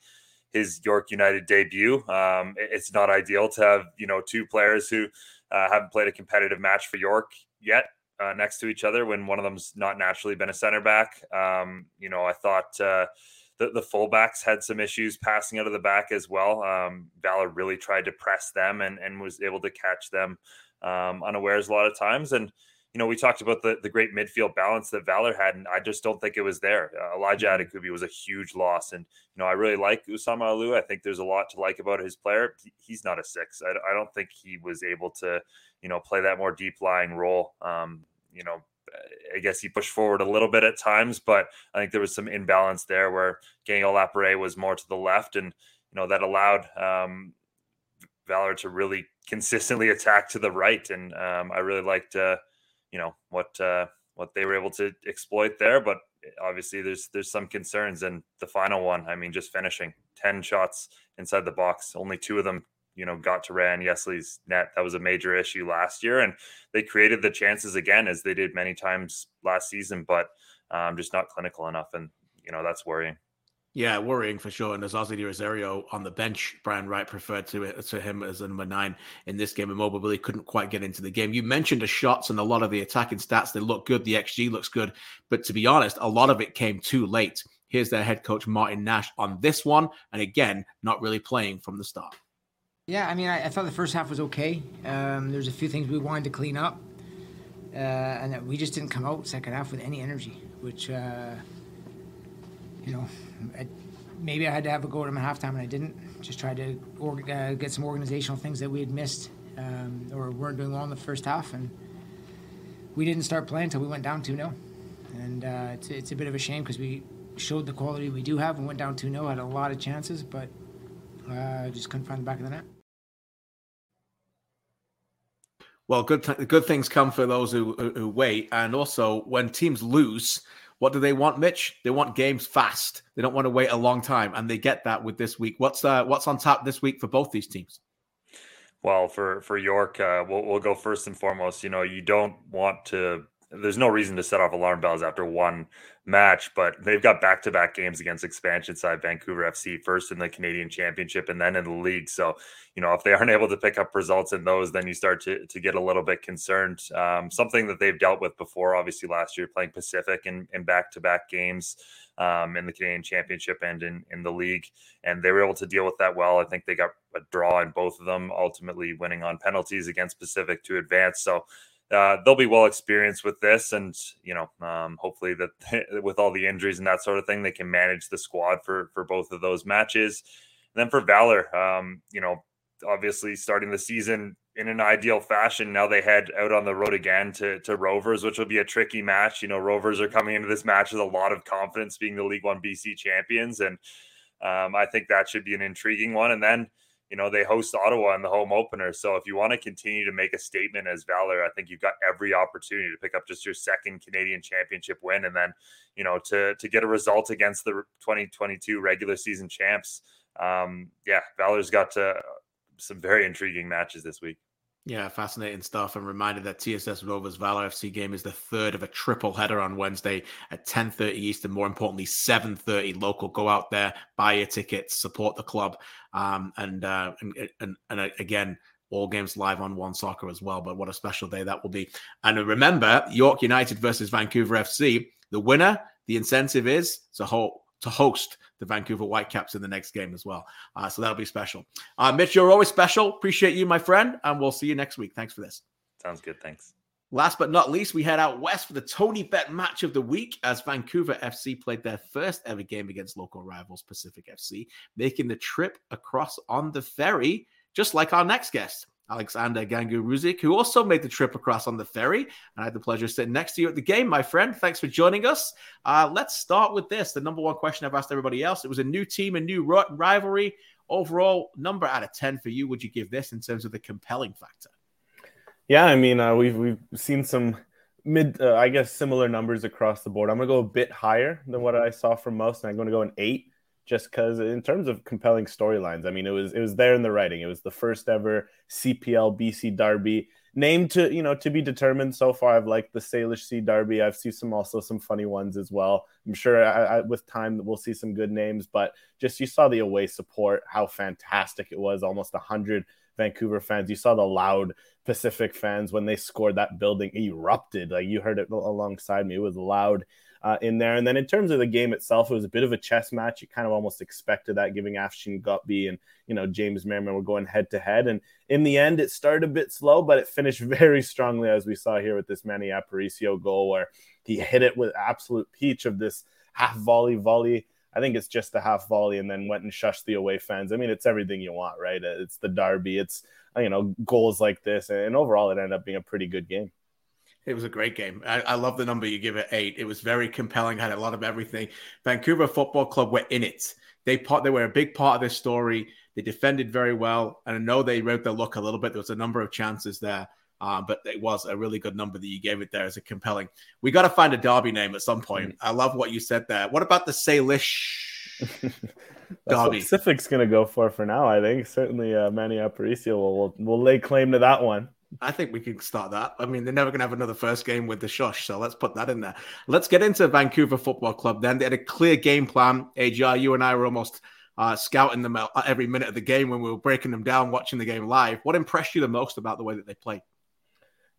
his York United debut. Um, it's not ideal to have, you know, two players who uh, haven't played a competitive match for York yet uh, next to each other when one of them's not naturally been a center back. Um, you know, I thought uh, the, the fullbacks had some issues passing out of the back as well. Um, Valor really tried to press them and, and was able to catch them um, unawares a lot of times. And, you know, we talked about the, the great midfield balance that Valor had, and I just don't think it was there. Uh, Elijah mm-hmm. Adekugbe was a huge loss. And, you know, I really like Usama Alou. I think there's a lot to like about his player. He's not a six. I, I, don't think he was able to, you know, play that more deep lying role. Um, you know, I guess he pushed forward a little bit at times, but I think there was some imbalance there where Gael Lapare was more to the left, and you know that allowed um, Valor to really consistently attack to the right, and um, I really liked uh, you know what uh, what they were able to exploit there, but obviously there's there's some concerns, and the final one, I mean, just finishing ten shots inside the box, only two of them you know, got to Rayane Yesli's net. That was a major issue last year, and they created the chances again as they did many times last season, but um, just not clinical enough, and you know that's worrying. Yeah, worrying for sure. And there's Ozzy Rosario on the bench. Brian Wright preferred to to him as a number nine in this game. And Mobile really couldn't quite get into the game. You mentioned the shots and a lot of the attacking stats. They look good. The XG looks good. But to be honest, a lot of it came too late. Here's their head coach, Martin Nash, on this one. And again, not really playing from the start. Yeah, I mean, I, I, thought the first half was okay. Um, there's a few things we wanted to clean up, uh, and we just didn't come out second half with any energy, which, uh, you know, I, maybe I had to have a go at them at halftime, and I didn't. Just tried to uh, get some organizational things that we had missed um, or weren't doing well in the first half, and we didn't start playing until we went down 2 0. And uh, it's, it's a bit of a shame because we showed the quality we do have and went down 2 0, had a lot of chances, but uh, just couldn't find the back of the net. Well, good th- good things come for those who, who wait, and also when teams lose, what do they want, Mitch? They want games fast. They don't want to wait a long time, and they get that with this week. What's uh, what's on tap this week for both these teams? Well, for for York, uh, we'll we'll go first and foremost. You know, you don't want to there's no reason to set off alarm bells after one match, but they've got back to back games against expansion side Vancouver FC, first in the Canadian Championship and then in the league. So, you know, if they aren't able to pick up results in those, then you start to, to get a little bit concerned. Um, something that they've dealt with before, obviously, last year playing Pacific in back to back games um, in the Canadian Championship and in, in the league. And they were able to deal with that well. I think they got a draw in both of them, ultimately winning on penalties against Pacific to advance. So, uh, they'll be well experienced with this, and you know, um, hopefully that <laughs> with all the injuries and that sort of thing, they can manage the squad for for both of those matches. And then for Valor, um, you know, obviously starting the season in an ideal fashion. Now they head out on the road again to to Rovers, which will be a tricky match. You know, Rovers are coming into this match with a lot of confidence, being the League One BC champions, and um, I think that should be an intriguing one. And then you know, they host Ottawa in the home opener. So if you want to continue to make a statement as Valor, I think you've got every opportunity to pick up just your second Canadian championship win and then, you know, to to get a result against the 2022 regular season champs. Um, yeah, Valor's got to, some very intriguing matches this week. Yeah, fascinating stuff. And reminded that TSS Rovers Valor FC game is the third of a triple header on Wednesday at 10:30 Eastern. More importantly, 7:30 local. Go out there, buy your tickets, support the club, um, and, uh, and, and and uh, again, all games live on One Soccer as well. But what a special day that will be! And remember, York United versus Vancouver FC. The winner, the incentive is to hold to host the Vancouver Whitecaps in the next game as well. Uh, so that'll be special. Uh, Mitch, you're always special. Appreciate you, my friend, and we'll see you next week. Thanks for this. Sounds good. Thanks. Last but not least, we head out west for the TonyBet match of the week as Vancouver FC played their first ever game against local rivals Pacific FC, making the trip across on the ferry, just like our next guest. Alexandre Gangué-Ruzic, who also made the trip across on the ferry. And I had the pleasure of sitting next to you at the game, my friend. Thanks for joining us. Uh, let's start with this the number one question I've asked everybody else. It was a new team, a new rivalry. Overall, number out of 10 for you, would you give this in terms of the compelling factor? Yeah, I mean, uh, we've, we've seen some mid, uh, I guess, similar numbers across the board. I'm going to go a bit higher than what I saw from most, and I'm going to go an eight, just because in terms of compelling storylines, I mean, it was it was there in the writing. It was the first ever CPL BC Derby, named to you know to be determined. So far, I've liked the Salish Sea Derby. I've seen some also some funny ones as well. I'm sure I, I, with time we'll see some good names, but just you saw the away support, how fantastic it was. Almost a hundred Vancouver fans. You saw the loud Pacific fans when they scored. That building erupted. Like you heard it alongside me. It was loud uh, in there. And then in terms of the game itself, it was a bit of a chess match. You kind of almost expected that, giving Afshin Ghotbi and you know James Merriman were going head to head. And in the end, it started a bit slow, but it finished <laughs> very strongly, as we saw here with this Manny Aparicio goal, where he hit it with absolute peach of this half volley volley. I think it's just a half volley and then went and shushed the away fans. I mean, it's everything you want, right? It's the derby. It's you know goals like this, and overall, it ended up being a pretty good game. It was a great game. I, I, love the number you give it eight. It was very compelling. Had a lot of everything. Vancouver Football Club were in it. They part. They were a big part of this story. They defended very well, and I know they wrote their luck a little bit. There was a number of chances there, uh, but it was a really good number that you gave it there as a compelling. We got to find a derby name at some point. Mm-hmm. I love what you said there. What about the Salish? <laughs> Derby. Pacific's going to go for for now. I think certainly uh, Manny Aparicio will, will will lay claim to that one. I think we can start that. I mean, they're never going to have another first game with the Shosh, so let's put that in there. Let's get into Vancouver Football Club. Then they had a clear game plan. AGR, you and I were almost uh, scouting them out every minute of the game when we were breaking them down, watching the game live. What impressed you the most about the way that they played?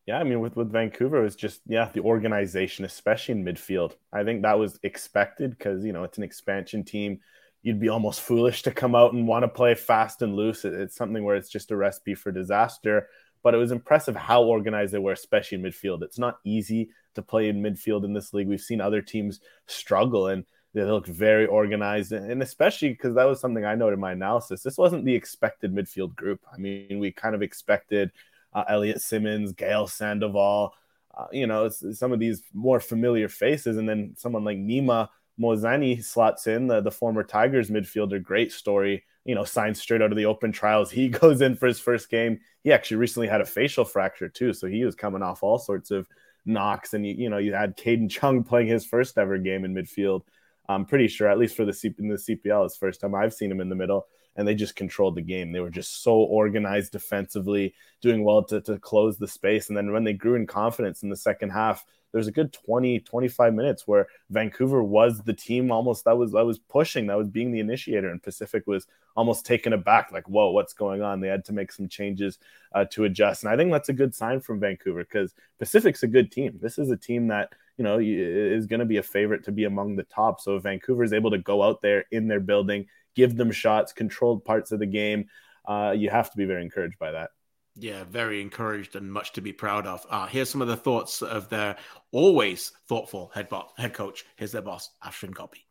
Yeah, I mean, with, with Vancouver, it was just, yeah, the organization, especially in midfield. I think that was expected because, you know, it's an expansion team. You'd be almost foolish to come out and want to play fast and loose. It's something where it's just a recipe for disaster. But it was impressive how organized they were, especially in midfield. It's not easy to play in midfield in this league. We've seen other teams struggle and they looked very organized. And especially because that was something I noted in my analysis. This wasn't the expected midfield group. I mean, we kind of expected uh, Elliot Simmons, Gael Sandoval, uh, you know, some of these more familiar faces. And then someone like Nima Mozani slots in, the, the former Tigers midfielder. Great story, you know, signed straight out of the open trials. He <laughs> goes in for his first game. He actually recently had a facial fracture too. So he was coming off all sorts of knocks. And, you, you know, you had Kadin Chung playing his first ever game in midfield. I'm pretty sure, at least for the, C- in the CPL, it's first time I've seen him in the middle and they just controlled the game. They were just so organized defensively, doing well to, to close the space. And then when they grew in confidence in the second half, there's a good 20, 25 minutes where Vancouver was the team almost that was that was pushing, that was being the initiator, and Pacific was almost taken aback, like, whoa, what's going on? They had to make some changes uh, to adjust. And I think that's a good sign from Vancouver because Pacific's a good team. This is a team that you know is going to be a favorite to be among the top. So if Vancouver is able to go out there in their building, give them shots, controlled parts of the game. Uh, you have to be very encouraged by that. Yeah, very encouraged and much to be proud of. Uh, here's some of the thoughts of their always thoughtful head, bo- head coach. Here's their boss, Afshin Ghotbi.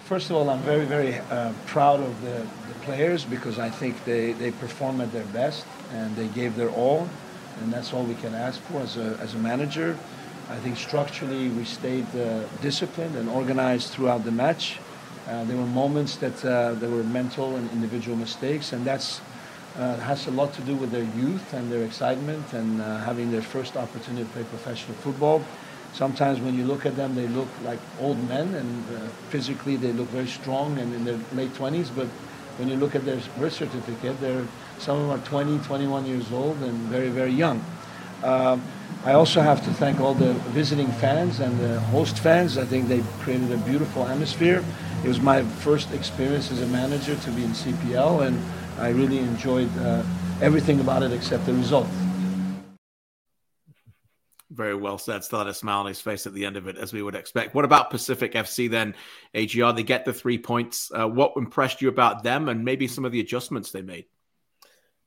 First of all, I'm very, very uh, proud of the, the, players because I think they, they performed at their best and they gave their all, and that's all we can ask for as a, as a manager. I think structurally we stayed uh, disciplined and organized throughout the match. Uh, there were moments that uh, there were mental and individual mistakes, and that's uh, has a lot to do with their youth and their excitement and uh, having their first opportunity to play professional football. Sometimes when you look at them, they look like old men, and uh, physically they look very strong and in their late 20s. But when you look at their birth certificate, they're some of them are 20, 21 years old and very, very young. Um, I also have to thank all the visiting fans and the host fans. I think they created a beautiful atmosphere. It was my first experience as a manager to be in CPL, and I really enjoyed uh, everything about it except the result. Very well said. Still had a smile on his face at the end of it, as we would expect. What about Pacific FC then? AGR, they get the three points. Uh, what impressed you about them and maybe some of the adjustments they made?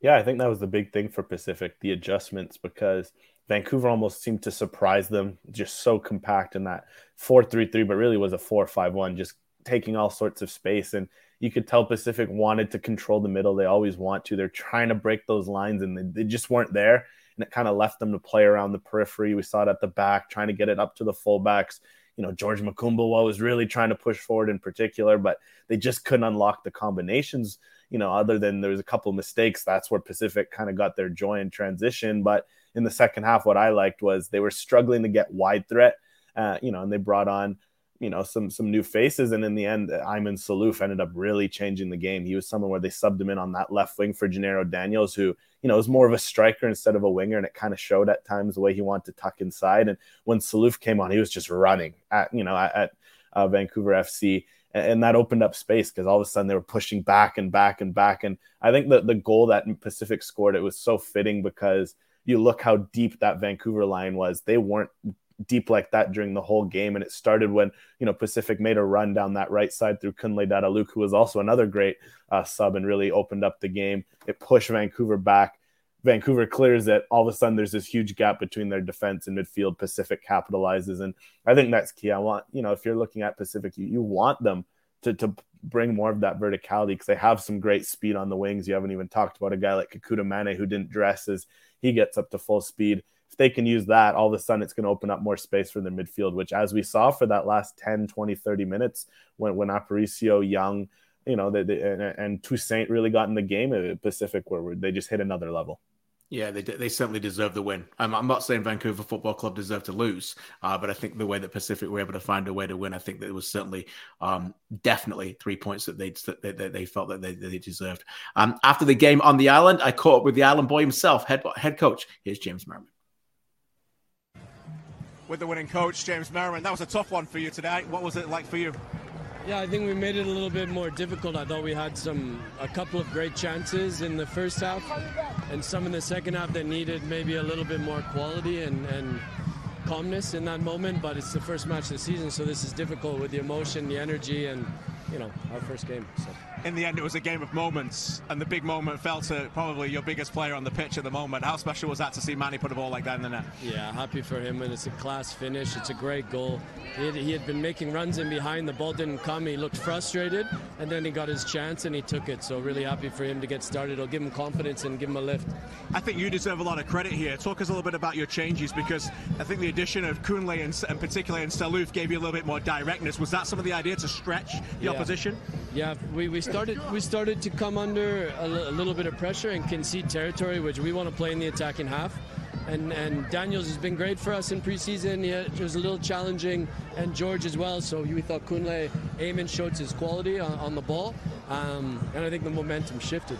Yeah, I think that was the big thing for Pacific, the adjustments, because Vancouver almost seemed to surprise them, just so compact in that 4 3 3, but really was a 4 5 1, just taking all sorts of space. And you could tell Pacific wanted to control the middle. They always want to. They're trying to break those lines, and they, they just weren't there. And it kind of left them to play around the periphery. We saw it at the back, trying to get it up to the fullbacks. You know, George Makumba was really trying to push forward in particular, but they just couldn't unlock the combinations you know, other than there was a couple mistakes, that's where Pacific kind of got their joy in transition. But in the second half, what I liked was they were struggling to get wide threat, uh, you know, and they brought on you know some some new faces. And in the end Ayman Sellouf ended up really changing the game. He was someone where they subbed him in on that left wing for Djenairo Daniels who you know was more of a striker instead of a winger. And it kind of showed at times the way he wanted to tuck inside. And when Sellouf came on he was just running at you know at, at uh, Vancouver FC and, and, that opened up space because all of a sudden they were pushing back and back and back. And I think that the goal that Pacific scored it was so fitting because you look how deep that Vancouver line was. They weren't deep like that during the whole game. And it started when, you know, Pacific made a run down that right side through Kunle Dada-Luke, who was also another great uh, sub and really opened up the game. It pushed Vancouver back. Vancouver clears it. All of a sudden, there's this huge gap between their defense and midfield. Pacific capitalizes. And I think that's key. I want, you know, if you're looking at Pacific, you, you want them to, to bring more of that verticality because they have some great speed on the wings. You haven't even talked about a guy like Kekuta Manneh who didn't dress as he gets up to full speed if they can use that, all of a sudden it's going to open up more space for the midfield, which as we saw for that last 10, 20, 30 minutes when, when Aparicio, Young, you know, and, and Toussaint really got in the game at Pacific where they just hit another level. Yeah, they, they certainly deserve the win. I'm, I'm not saying Vancouver Football Club deserved to lose, uh, but I think the way that Pacific were able to find a way to win, I think that it was certainly, um, definitely three points that they that they, felt that they, they deserved. Um, after the game on the island, I caught up with the island boy himself, head head coach. Here's James Merriman with the winning coach, James Merriman. That was a tough one for you today. What was it like for you? Yeah, I think we made it a little bit more difficult. I thought we had some a couple of great chances in the first half, and some in the second half that needed maybe a little bit more quality and, and calmness in that moment. But it's the first match of the season, so this is difficult with the emotion, the energy, and you know our first game. So in the end, it was a game of moments, and the big moment fell to probably your biggest player on the pitch at the moment. How special was that to see Manny put a ball like that in the net? Yeah, happy for him, and it's a class finish. It's a great goal. He had, he had been making runs in behind, the ball didn't come. He looked frustrated, and then he got his chance and he took it. So, really happy for him to get started. It'll give him confidence and give him a lift. I think you deserve a lot of credit here. Talk us a little bit about your changes because I think the addition of Kunle and, and particularly in Sellouf gave you a little bit more directness. Was that some of the idea to stretch the yeah. opposition? Yeah, we, we started we started to come under a, little bit of pressure and concede territory, which we want to play in the attacking half. And, and Daniels has been great for us in preseason. Yeah, it was a little challenging, and George as well. So we thought Kunle Ayman showed his quality on, on the ball, um, and I think the momentum shifted.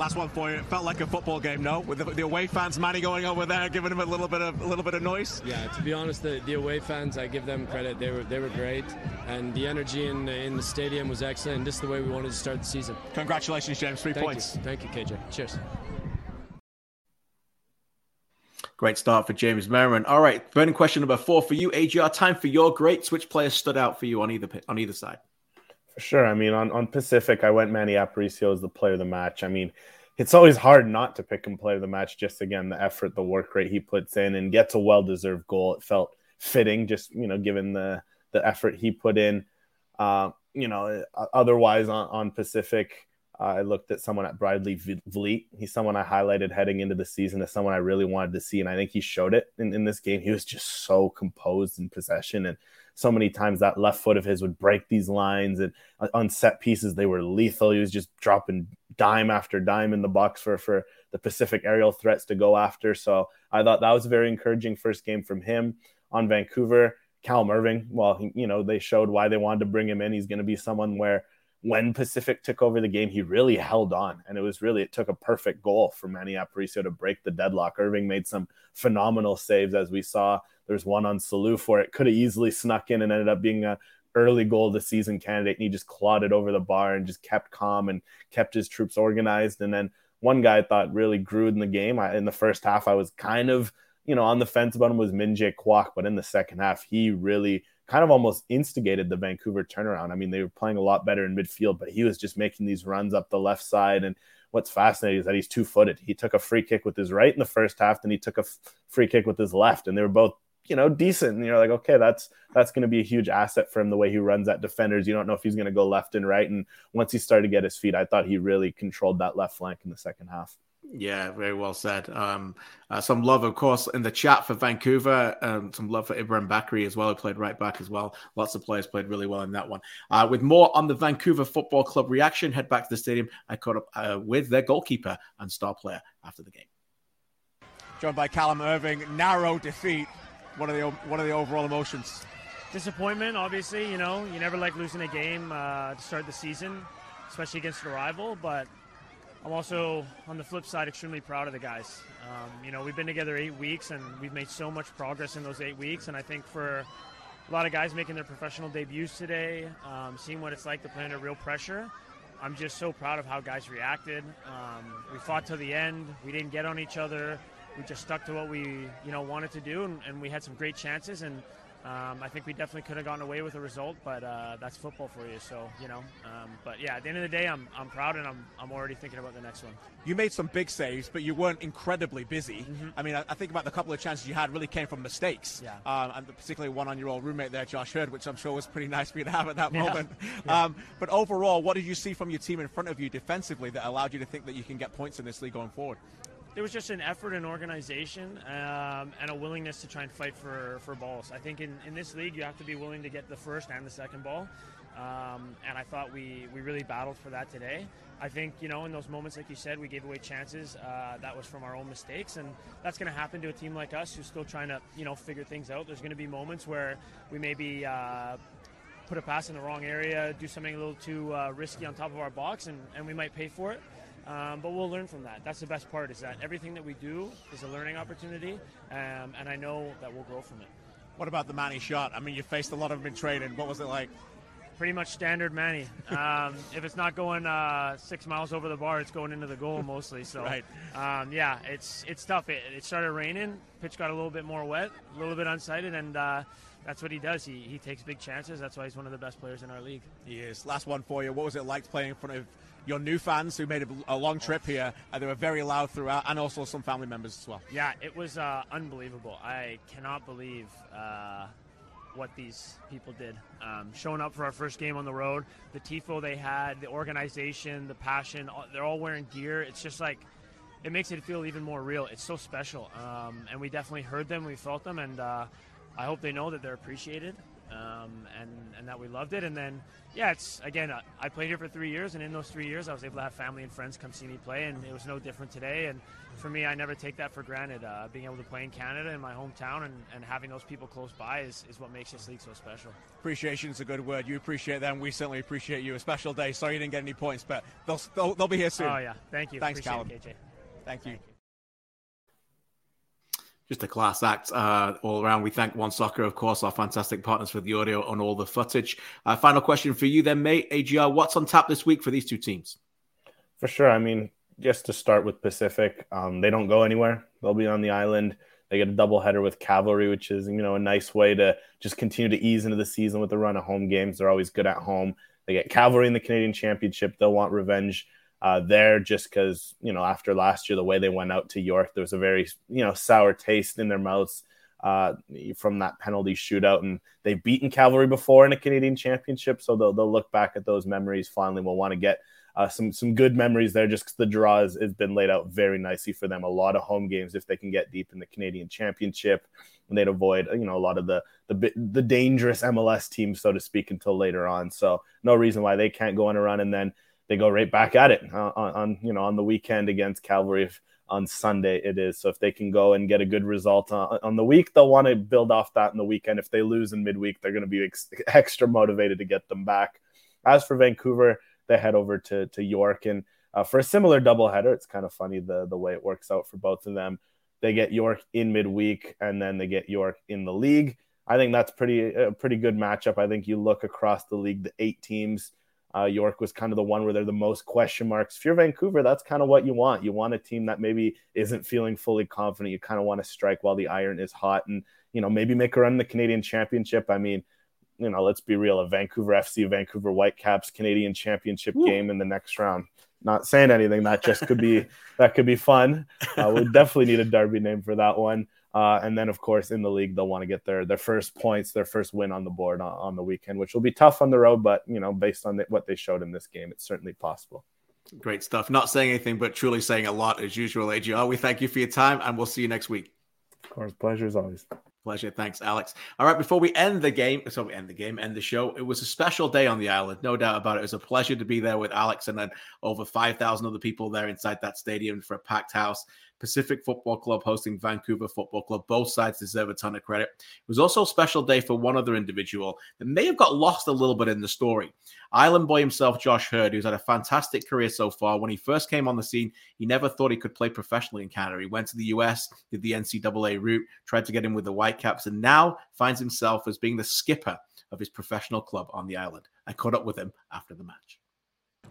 Last one for you. It felt like a football game, no? With the, the, away fans, Manny going over there, giving him a little bit of a little bit of noise. Yeah, to be honest, the, the away fans, I give them credit. They were they were great, and the energy in in the stadium was excellent. And this is the way we wanted to start the season. Congratulations, James. Three Thank points. You. Thank you, KJ. Cheers. Great start for James Merriman. All right, burning question number four for you, AGR. Time for your greats. Which players stood out for you on either on either side? Sure. I mean, on, on Pacific, I went Manny Aparicio as the player of the match. I mean, it's always hard not to pick him player of the match. Just again, the effort, the work rate he puts in, and gets a well deserved goal. It felt fitting, just you know, given the the effort he put in. Uh, you know, otherwise on, on Pacific, uh, I looked at someone at Bradley Vliet. He's someone I highlighted heading into the season as someone I really wanted to see, and I think he showed it in, in this game. He was just so composed in possession and so many times that left foot of his would break these lines and uh, on set pieces they were lethal. He was just dropping dime after dime in the box for for the Pacific aerial threats to go after. So I thought that was a very encouraging first game from him on Vancouver. Cal Irving, well, you know, they showed why they wanted to bring him in. He's going to be someone where when Pacific took over the game, he really held on. And it was really, it took a perfect goal for Manny Aparicio to break the deadlock. Irving made some phenomenal saves, as we saw there's one on Sellouf for it could have easily snuck in and ended up being a early goal of the season candidate. And he just clawed it over the bar and just kept calm and kept his troops organized. And then one guy I thought really grew in the game. I, in the first half, I was kind of, you know, on the fence about him was Minje Kwak, but in the second half, he really kind of almost instigated the Vancouver turnaround. I mean, they were playing a lot better in midfield, but he was just making these runs up the left side. And what's fascinating is that he's two footed. He took a free kick with his right in the first half, then he took a f- free kick with his left, and they were both you know, decent. And you're like, okay, that's that's going to be a huge asset for him the way he runs at defenders. You don't know if he's going to go left and right. And once he started to get his feet, I thought he really controlled that left flank in the second half. Yeah, very well said. Um, uh, some love, of course, in the chat for Vancouver. Um, some love for Ibrahim Bakri as well, who played right back as well. Lots of players played really well in that one. Uh, with more on the Vancouver Football Club reaction, head back to the stadium. I caught up uh, with their goalkeeper and star player after the game. Joined by Callum Irving, narrow defeat. What are the what are the overall emotions? Disappointment, obviously. You know, you never like losing a game uh, to start the season, especially against a rival. But I'm also, on the flip side, extremely proud of the guys. Um, you know, we've been together eight weeks and we've made so much progress in those eight weeks. And I think for a lot of guys making their professional debuts today, um, seeing what it's like to play under real pressure, I'm just so proud of how guys reacted. Um, we fought to the end. We didn't get on each other. We just stuck to what we, you know, wanted to do, and, and we had some great chances. And um, I think we definitely could have gotten away with a result, but uh, that's football for you. So you know, um, but yeah, at the end of the day, I'm, I'm proud and I'm, I'm already thinking about the next one. You made some big saves, but you weren't incredibly busy. Mm-hmm. I mean, I, I, think about the couple of chances you had really came from mistakes, yeah. um, and particularly one on your old roommate there, Josh Heard, which I'm sure was pretty nice for you to have at that <laughs> Yeah. moment. Yeah. Um, but overall, what did you see from your team in front of you defensively that allowed you to think that you can get points in this league going forward? There was just an effort and organization um, and a willingness to try and fight for, for balls. I think in, in this league, you have to be willing to get the first and the second ball. Um, and I thought we, we really battled for that today. I think, you know, in those moments, like you said, we gave away chances. Uh, that was from our own mistakes. And that's going to happen to a team like us who's still trying to, you know, figure things out. There's going to be moments where we maybe uh, put a pass in the wrong area, do something a little too uh, risky on top of our box, and, and we might pay for it. Um, but we'll learn from that. That's the best part is that everything that we do is a learning opportunity, um, and I know that we'll grow from it. What about the Manny shot? I mean, you faced a lot of them in training. What was it like? Pretty much standard Manny. Um, <laughs> if it's not going uh, six miles over the bar, it's going into the goal mostly. So, Right. um, yeah, it's it's tough. It, it started raining. Pitch got a little bit more wet, a little bit unsighted, and uh, that's what he does. He, he takes big chances. That's why he's one of the best players in our league. He is. Last one for you. What was it like playing in front of your new fans who made a, a long trip here? And they were very loud throughout, and also some family members as well. Yeah, it was uh, unbelievable. I cannot believe uh, what these people did. Um, showing up for our first game on the road, the tifo they had, the organization, the passion. all- They're all wearing gear. It's just like it makes it feel even more real. It's so special, um, and we definitely heard them, we felt them, and uh, I hope they know that they're appreciated. Um, and, and that we loved it. And then, yeah, it's again, uh, I played here for three years, and in those three years, I was able to have family and friends come see me play, and it was no different today. And for me, I never take that for granted. Uh, being able to play in Canada, in my hometown, and, and having those people close by is, is what makes this league so special. Appreciation is a good word. You appreciate them. We certainly appreciate you. A special day. Sorry you didn't get any points, but they'll, they'll, they'll be here soon. Oh, yeah. Thank you. Thanks, Appreciate Callum. it, KJ. Thank you. Just a class act uh, all around. We thank One Soccer, of course, our fantastic partners for the audio on all the footage. Uh, final question for you, then, mate. AGR, what's on tap this week for these two teams? For sure. I mean, just to start with Pacific, um, they don't go anywhere. They'll be on the island. They get a doubleheader with Cavalry, which is you know a nice way to just continue to ease into the season with a run of home games. They're always good at home. They get Cavalry in the Canadian Championship. They'll want revenge uh, there just because you know after last year the way they went out to York, there was a very you know sour taste in their mouths uh, from that penalty shootout, and they've beaten Cavalry before in a Canadian Championship, so they'll they'll look back at those memories fondly. We'll want to get uh, some some good memories there just because the draw has, has been laid out very nicely for them. A lot of home games if they can get deep in the Canadian Championship, and they'd avoid you know a lot of the the the dangerous MLS teams so to speak until later on. So no reason why they can't go on a run, and then they go right back at it uh, on, you know on the weekend against Cavalry. On Sunday it is. So if they can go and get a good result on, on the week, they'll want to build off that in the weekend. If they lose in midweek, they're going to be ex- <laughs> extra motivated to get them back. As for Vancouver, they head over to to York and uh, for a similar doubleheader. It's kind of funny the the way it works out for both of them. They get York in midweek and then they get York in the league. I think that's pretty a pretty good matchup. I think you look across the league, the eight teams. Uh, York was kind of the one where they're the most question marks. If you're Vancouver, that's kind of what you want. You want a team that maybe isn't feeling fully confident. You kind of want to strike while the iron is hot, and you know maybe make a run in the Canadian Championship. I mean, you know, let's be real. A Vancouver FC, Vancouver Whitecaps Canadian Championship game in the next round. Not saying anything. That just could be <laughs> that could be fun. Uh, we definitely need a derby name for that one. Uh, and then, of course, in the league, they'll want to get their their first points, their first win on the board on, on the weekend, which will be tough on the road. But you know, based on the, what they showed in this game, it's certainly possible. Great stuff. Not saying anything, but truly saying a lot as usual, AGR. We thank you for your time and we'll see you next week. Of course, pleasure as always. Pleasure. Thanks, Alex. All right, before we end the game, so we end the game, end the show. It was a special day on the island, no doubt about it. It was a pleasure to be there with Alex and then over 5,000 other people there inside that stadium for a packed house. Pacific Football Club hosting Vancouver Football Club. Both sides deserve a ton of credit. It was also a special day for one other individual that may have got lost a little bit in the story. Island boy himself, Josh Heard, who's had a fantastic career so far. When he first came on the scene, he never thought he could play professionally in Canada. He went to the US, did the NCAA route, tried to get in with the Whitecaps, and now finds himself as being the skipper of his professional club on the island. I caught up with him after the match.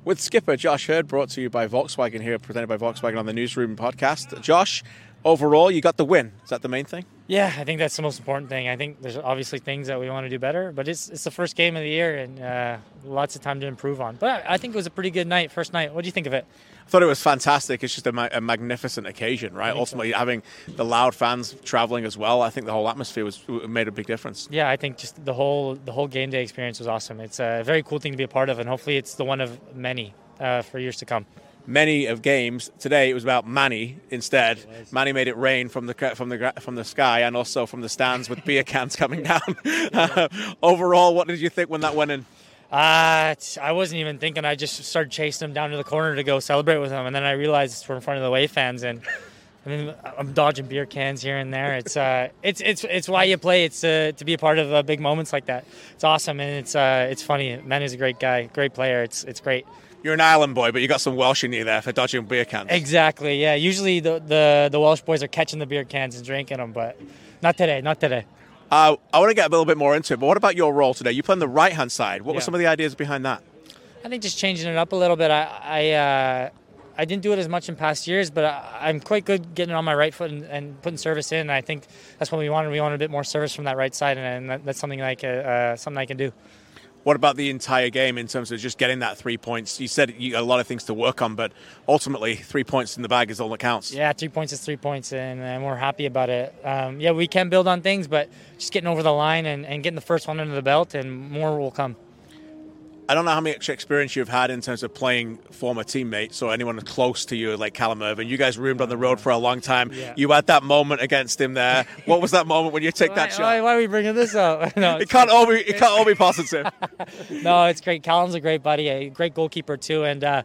With skipper Josh Heard, brought to you by Volkswagen here, presented by Volkswagen on the Newsroom podcast. Josh, overall, you got the win. Is that the main thing? Yeah, I think that's the most important thing. I think there's obviously things that we want to do better, but it's it's the first game of the year and uh, lots of time to improve on. But I think it was a pretty good night, first night. What do you think of it? I thought it was fantastic. It's just a, ma- a magnificent occasion, right? Ultimately, so. having the loud fans traveling as well, I think the whole atmosphere was made a big difference. Yeah, I think just the whole the whole game day experience was awesome. It's a very cool thing to be a part of, and hopefully, it's the one of many uh, for years to come many of games. Today it was about Manny instead. Manny made it rain from the from the from the sky and also from the stands with beer cans coming <laughs> down. <laughs> overall, what did you think when that went in? Uh, I wasn't even thinking. I just started chasing him down to the corner to go celebrate with him, and then I realized we're in front of the Wave fans, and I mean, I'm dodging beer cans here and there. It's uh, it's it's it's why you play. It's uh, to be a part of uh, big moments like that. It's awesome, and it's uh, it's funny. Manny's a great guy, great player. It's it's great you're an island boy, but you got some Welsh in you there for dodging beer cans. Exactly. Yeah. Usually the, the, the Welsh boys are catching the beer cans and drinking them, but not today. Not today. Uh, I want to get a little bit more into it, but what about your role today? You play on the right hand side. What yeah. were some of the ideas behind that? I think just changing it up a little bit. I I, uh, I didn't do it as much in past years, but I, am quite good getting on my right foot and, and, putting service in. And I think that's what we wanted. We wanted a bit more service from that right side, and, and that, that's something like uh, something I can do. What about the entire game in terms of just getting that three points? You said you a lot of things to work on, but ultimately, three points in the bag is all that counts. Yeah, three points is three points, and, and we're happy about it. Um, yeah, we can build on things, but just getting over the line and, and getting the first one under the belt, and more will come. I don't know how much experience you've had in terms of playing former teammates or anyone close to you like Callum Irving. You guys roomed on the road for a long time. Yeah. You had that moment against him there. What was that moment when you take why, that shot? Why, why, are we bringing this up? <laughs> no, it can't all be it can't all be positive. <laughs> no, it's great. Callum's a great buddy, a great goalkeeper too, and. Uh,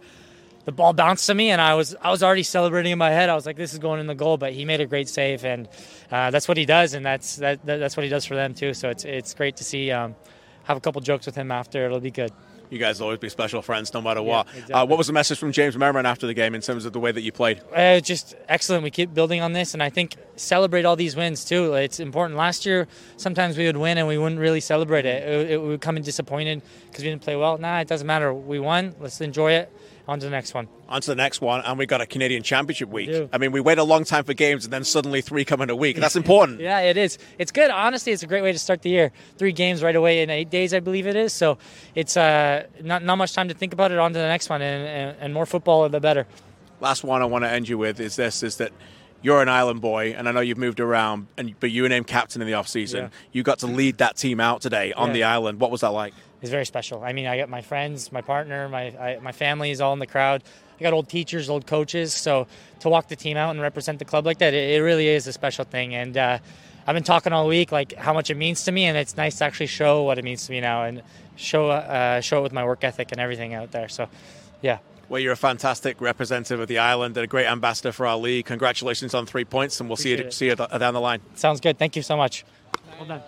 the ball bounced to me, and I was I was already celebrating in my head. I was like, "This is going in the goal," but he made a great save, and uh, that's what he does, and that's that, that, that's what he does for them too. So it's it's great to see. Um, have a couple jokes with him after. It'll be good you guys will always be special friends no matter what. Yeah, exactly. uh, what was the message from James Merriman after the game in terms of the way that you played? Uh, just excellent. We keep building on this, and I think celebrate all these wins too. It's important. Last year, sometimes we would win and we wouldn't really celebrate it. It, it would come in disappointed because we didn't play well. Nah, it doesn't matter. We won. Let's enjoy it on to the next one. On to the next one, and we've got a Canadian Championship week. We I mean, we wait a long time for games, and then suddenly three come in a week. That's important. <laughs> yeah, it is. It's good. Honestly, it's a great way to start the year. Three games right away in eight days, I believe it is. So it's uh, not not much time to think about it. On to the next one, and, and, and more football, the better. Last one I want to end you with is this: is that you're an island boy, and I know you've moved around, and but you were named captain in the off season. Yeah. You got to lead that team out today on yeah. the island. What was that like? It's very special. I mean, I got my friends, my partner, my I, my family is all in the crowd. I got old teachers, old coaches. So to walk the team out and represent the club like that, it, it really is a special thing. And uh, I've been talking all week like how much it means to me, and it's nice to actually show what it means to me now and show uh, show it with my work ethic and everything out there. So, yeah. Well, you're a fantastic representative of the island and a great ambassador for our league. Congratulations on three points, and we'll Appreciate see you it. see you down the line. Sounds good. Thank you so much. Well done.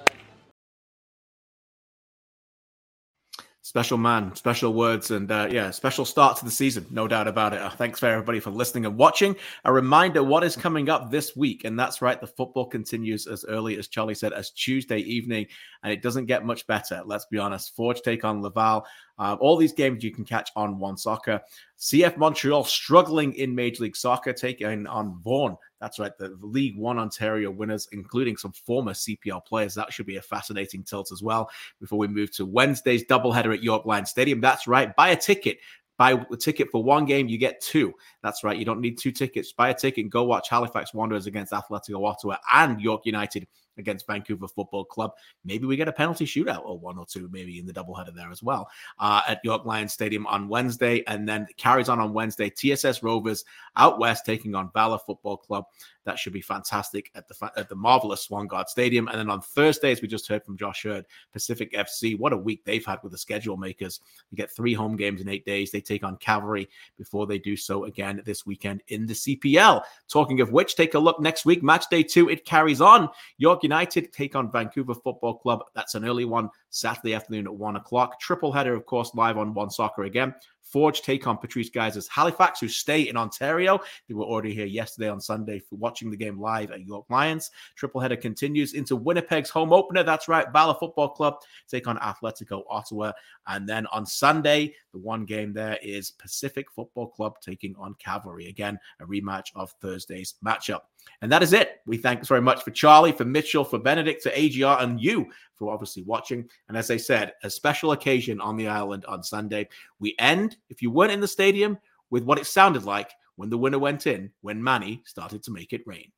Special man, special words, and uh, yeah, special start to the season, no doubt about it. Uh, thanks for everybody for listening and watching. A reminder what is coming up this week, and that's right, the football continues as early as Charlie said, as Tuesday evening, and it doesn't get much better. Let's be honest. Forge take on Laval. Uh, all these games you can catch on One Soccer. CF Montreal struggling in Major League Soccer, taking on Vaughan. That's right, the League One Ontario winners, including some former CPL players. That should be a fascinating tilt as well. Before we move to Wednesday's doubleheader at York Line Stadium. That's right, buy a ticket Buy a ticket for one game, you get two. That's right. You don't need two tickets. Buy a ticket and go watch Halifax Wanderers against Atletico Ottawa and York United against Vancouver Football Club. Maybe we get a penalty shootout or one or two, maybe in the doubleheader there as well uh, at York Lions Stadium on Wednesday. And then carries on on Wednesday. TSS Rovers out west taking on Valor Football Club. That should be fantastic at the at the marvelous Swangard Stadium. And then on Thursday, as we just heard from Josh Heard, Pacific FC. What a week they've had with the schedule makers. You get three home games in eight days. They take on Cavalry before they do so again this weekend in the CPL. Talking of which, take a look next week, match day two. It carries on. York United take on Vancouver Football Club. That's an early one Saturday afternoon at one o'clock. Triple header, of course, live on One Soccer again. Forge take on Patrice Gheisar's Halifax, who stay in Ontario. They were already here yesterday on Sunday for watching the game live at York Lions. Triple header continues into Winnipeg's home opener. That's right, Valor Football Club take on Atletico Ottawa. And then on Sunday, the one game there is Pacific Football Club taking on Cavalry. Again, a rematch of Thursday's matchup. And that is it. We thank very much for Charlie, for Mitchell, for Benedict, for AGR, and you for obviously watching. And as I said, a special occasion on the island on Sunday. We if you weren't in the stadium, with what it sounded like when the winner went in, when Manny started to make it rain.